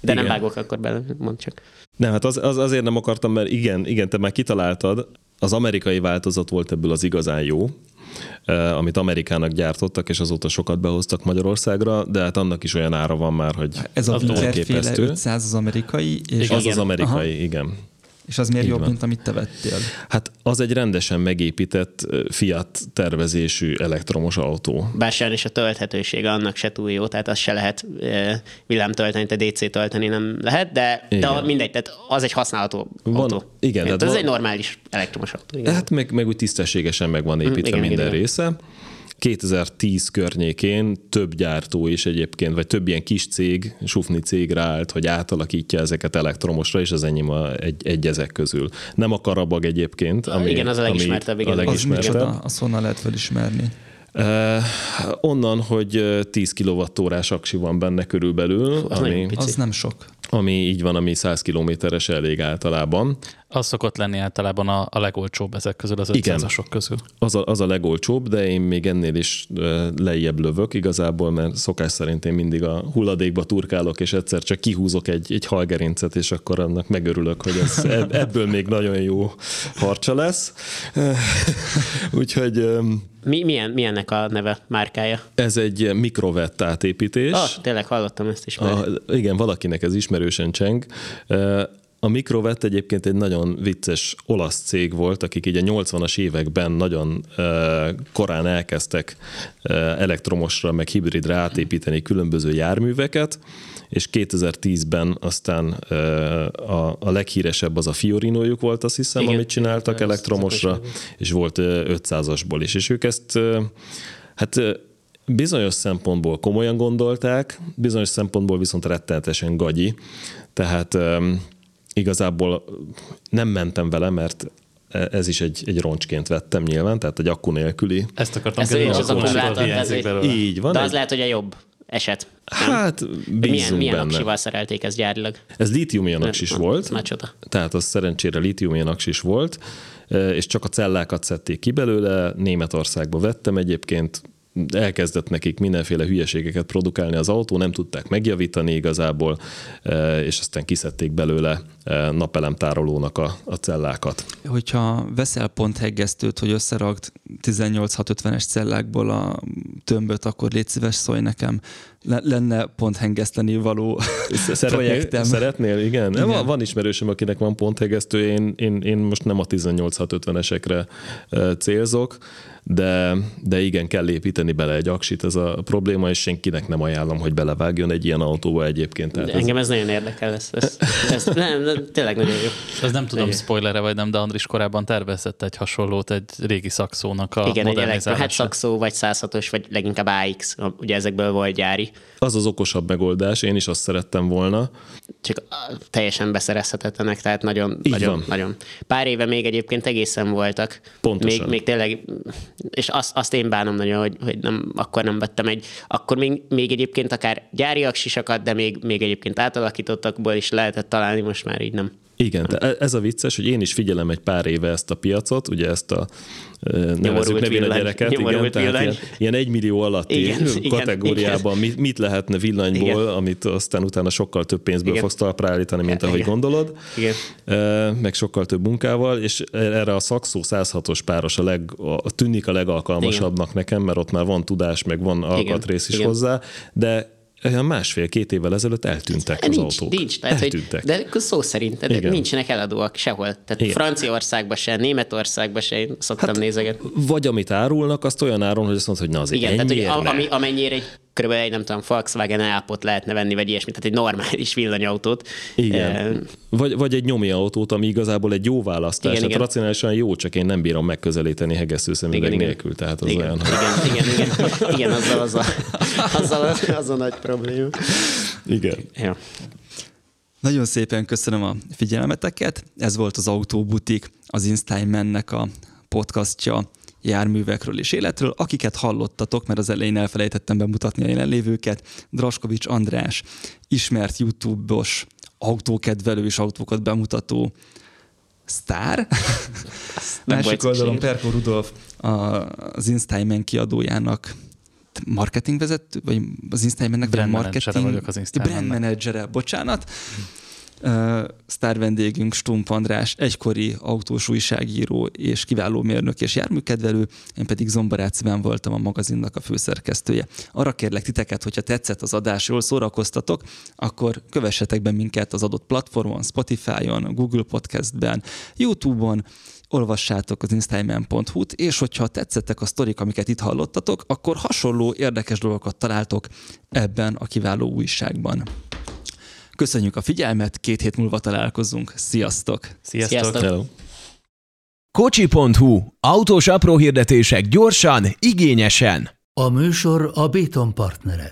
De nem Igen. vágok akkor bele, mondd csak. Nem, hát az, az, azért nem akartam, mert igen, igen, te már kitaláltad, az amerikai változat volt ebből az igazán jó, amit Amerikának gyártottak, és azóta sokat behoztak Magyarországra, de hát annak is olyan ára van már, hogy Ez a elképesztő. 500 az amerikai, és az az, az amerikai, igen. És az miért Így jobb, van. mint amit te vettél? Hát az egy rendesen megépített Fiat tervezésű elektromos autó. Bár sajnos a tölthetősége annak se túl jó, tehát az se lehet villámtölteni, te DC tölteni nem lehet, de, de mindegy, tehát az egy használható Van- autó. igen, tehát ez van- egy normális elektromos autó. Igen. Hát meg, meg úgy tisztességesen meg van építve igen, minden igen, igen. Része. 2010 környékén több gyártó is egyébként, vagy több ilyen kis cég, sufni cég ráállt, hogy átalakítja ezeket elektromosra, és az enyém a, egy, egy ezek közül. Nem a karabag egyébként, ami, Igen, az a ami legismertebb, igen. A Az Az legismertebb. micsoda, azt honnan lehet felismerni? Uh, onnan, hogy ö, 10 kWh aksi van benne körülbelül, az ami. Az nem sok. ami így van, ami 100 kilométeres elég általában. Az szokott lenni általában a, a legolcsóbb ezek közül, az Igen. 500-asok közül. Az a, az a legolcsóbb, de én még ennél is lejjebb lövök igazából, mert szokás szerint én mindig a hulladékba turkálok, és egyszer csak kihúzok egy, egy halgerincet, és akkor annak megörülök, hogy ez, ebb- ebből még nagyon jó harcsa lesz. Úgyhogy Mi, milyen, milyennek a neve, márkája? ez egy mikrovett átépítés. Ah, tényleg hallottam ezt is már. A, igen, valakinek ez ismerősen cseng. A Mikrovet egyébként egy nagyon vicces olasz cég volt, akik így a 80-as években nagyon korán elkezdtek elektromosra, meg hibridre átépíteni különböző járműveket, és 2010-ben aztán a, a leghíresebb az a Fiorinójuk volt, azt hiszem, Igen, amit csináltak igen, elektromosra, és volt ö, 500-asból is. És ők ezt hát bizonyos szempontból komolyan gondolták, bizonyos szempontból viszont rettenetesen gagyi. Tehát igazából nem mentem vele, mert ez is egy, egy roncsként vettem nyilván, tehát egy akku nélküli. Ezt akartam Ez én is az akkor akkumulátor. Így van. De az egy- lehet, hogy a jobb eset. Hát bízunk milyen, milyen benne. aksival szerelték ezt gyárilag? Ez lítium is Na, volt. már csoda. Tehát az szerencsére lítium is volt, és csak a cellákat szedték ki belőle. Németországba vettem egyébként, elkezdett nekik mindenféle hülyeségeket produkálni az autó, nem tudták megjavítani igazából, eh, és aztán kiszedték belőle eh, napelemtárolónak a, a cellákat. Hogyha veszel pontheggesztőt, hogy összeragd 18650-es cellákból a tömböt, akkor légy szíves, szólj nekem. Le- lenne ponthengeszteni való Szeretnél? projektem. Szeretnél? Igen. Igen. Van, van ismerősöm, akinek van ponthegesztő, én, én, én most nem a 18650-esekre eh, célzok, de, de igen, kell építeni bele egy aksit, ez a probléma, és senkinek nem ajánlom, hogy belevágjon egy ilyen autóba egyébként. Tehát De ez, engem ez nagyon érdekel, ez, ez, ez nem, nem, tényleg nagyon jó. Ez nem tudom, Igen. spoiler vagy nem, de Andris korábban tervezett egy hasonlót egy régi szakszónak a Igen, egy elektro, hát szakszó, vagy 106-os, vagy leginkább AX, ugye ezekből volt gyári. Az az okosabb megoldás, én is azt szerettem volna. Csak teljesen beszerezhetetlenek, tehát nagyon, Így nagyon, van. nagyon. Pár éve még egyébként egészen voltak. Pontosan. Még, még tényleg, és azt, azt én bánom nagyon, hogy, hogy nem, akkor nem vettem egy, akkor még, még egyébként akár gyári aksisakat, de még, még egyébként átalakítottakból is lehetett találni, most már így nem. Igen, de e- ez a vicces, hogy én is figyelem egy pár éve ezt a piacot, ugye ezt a nevezzük nevén a gyereket, igen, tehát ilyen, ilyen egy millió alatti Igen, igen, igen, kategóriában mit, mit lehetne villanyból, Igen. igen. amit aztán utána sokkal több pénzből Igen. fogsz talpra állítani, mint ahogy Igen. gondolod, Igen. Meg sokkal több munkával, és erre a szakszó 106-os páros a, leg, a tűnik a legalkalmasabbnak nekem, mert ott már van tudás, meg van alkatrész is Igen. hozzá, de másfél-két évvel ezelőtt eltűntek az nincs, autók. nincs, tehát, hogy, eltűntek. de akkor szó szerint, de Igen. nincsenek eladóak sehol. Tehát Igen. Franciaországban se, Németországban se, én szoktam hát, nézegetni. Vagy amit árulnak, azt olyan áron, hogy azt mondod, hogy na azért Igen, tehát hogy a, ami, amennyire egy körülbelül egy, nem tudom, Volkswagen Alpot lehetne venni, vagy ilyesmi, tehát egy normális villanyautót. Igen. Eh, Vagy, vagy egy nyomi autót, ami igazából egy jó választás. Igen, Igen, tehát igen. racionálisan jó, csak én nem bírom megközelíteni hegesztőszemüveg Igen, igen. nélkül. Tehát az igen, olyan, igen, igen, igen, igen, azzal az a, azzal az, az a nagy probléma. igen. Ja. Nagyon szépen köszönöm a figyelmeteket. Ez volt az Autóbutik, az Instagramnek a podcastja járművekről és életről. Akiket hallottatok, mert az elején elfelejtettem bemutatni a jelenlévőket, Draskovics András, ismert YouTube-os autókedvelő és autókat bemutató sztár. Másik oldalon. Perko Rudolf, a, az Instagram kiadójának marketingvezető, vagy az Instagramnek Brand menedzsere marketing, vagyok az Instagramnek. Brand menedzsere, bocsánat. Uh, sztár Stump András, egykori autós újságíró és kiváló mérnök és járműkedvelő, én pedig Zombarát voltam a magazinnak a főszerkesztője. Arra kérlek titeket, hogyha tetszett az adás, jól szórakoztatok, akkor kövessetek be minket az adott platformon, Spotify-on, Google Podcastben, YouTube-on, olvassátok az instagram.hu-t, és hogyha tetszettek a sztorik, amiket itt hallottatok, akkor hasonló érdekes dolgokat találtok ebben a kiváló újságban. Köszönjük a figyelmet, két hét múlva találkozunk. Sziasztok! Sziasztok! Sziasztok. Hello. Kocsi.hu. Autós apró hirdetések gyorsan, igényesen. A műsor a Béton partnere.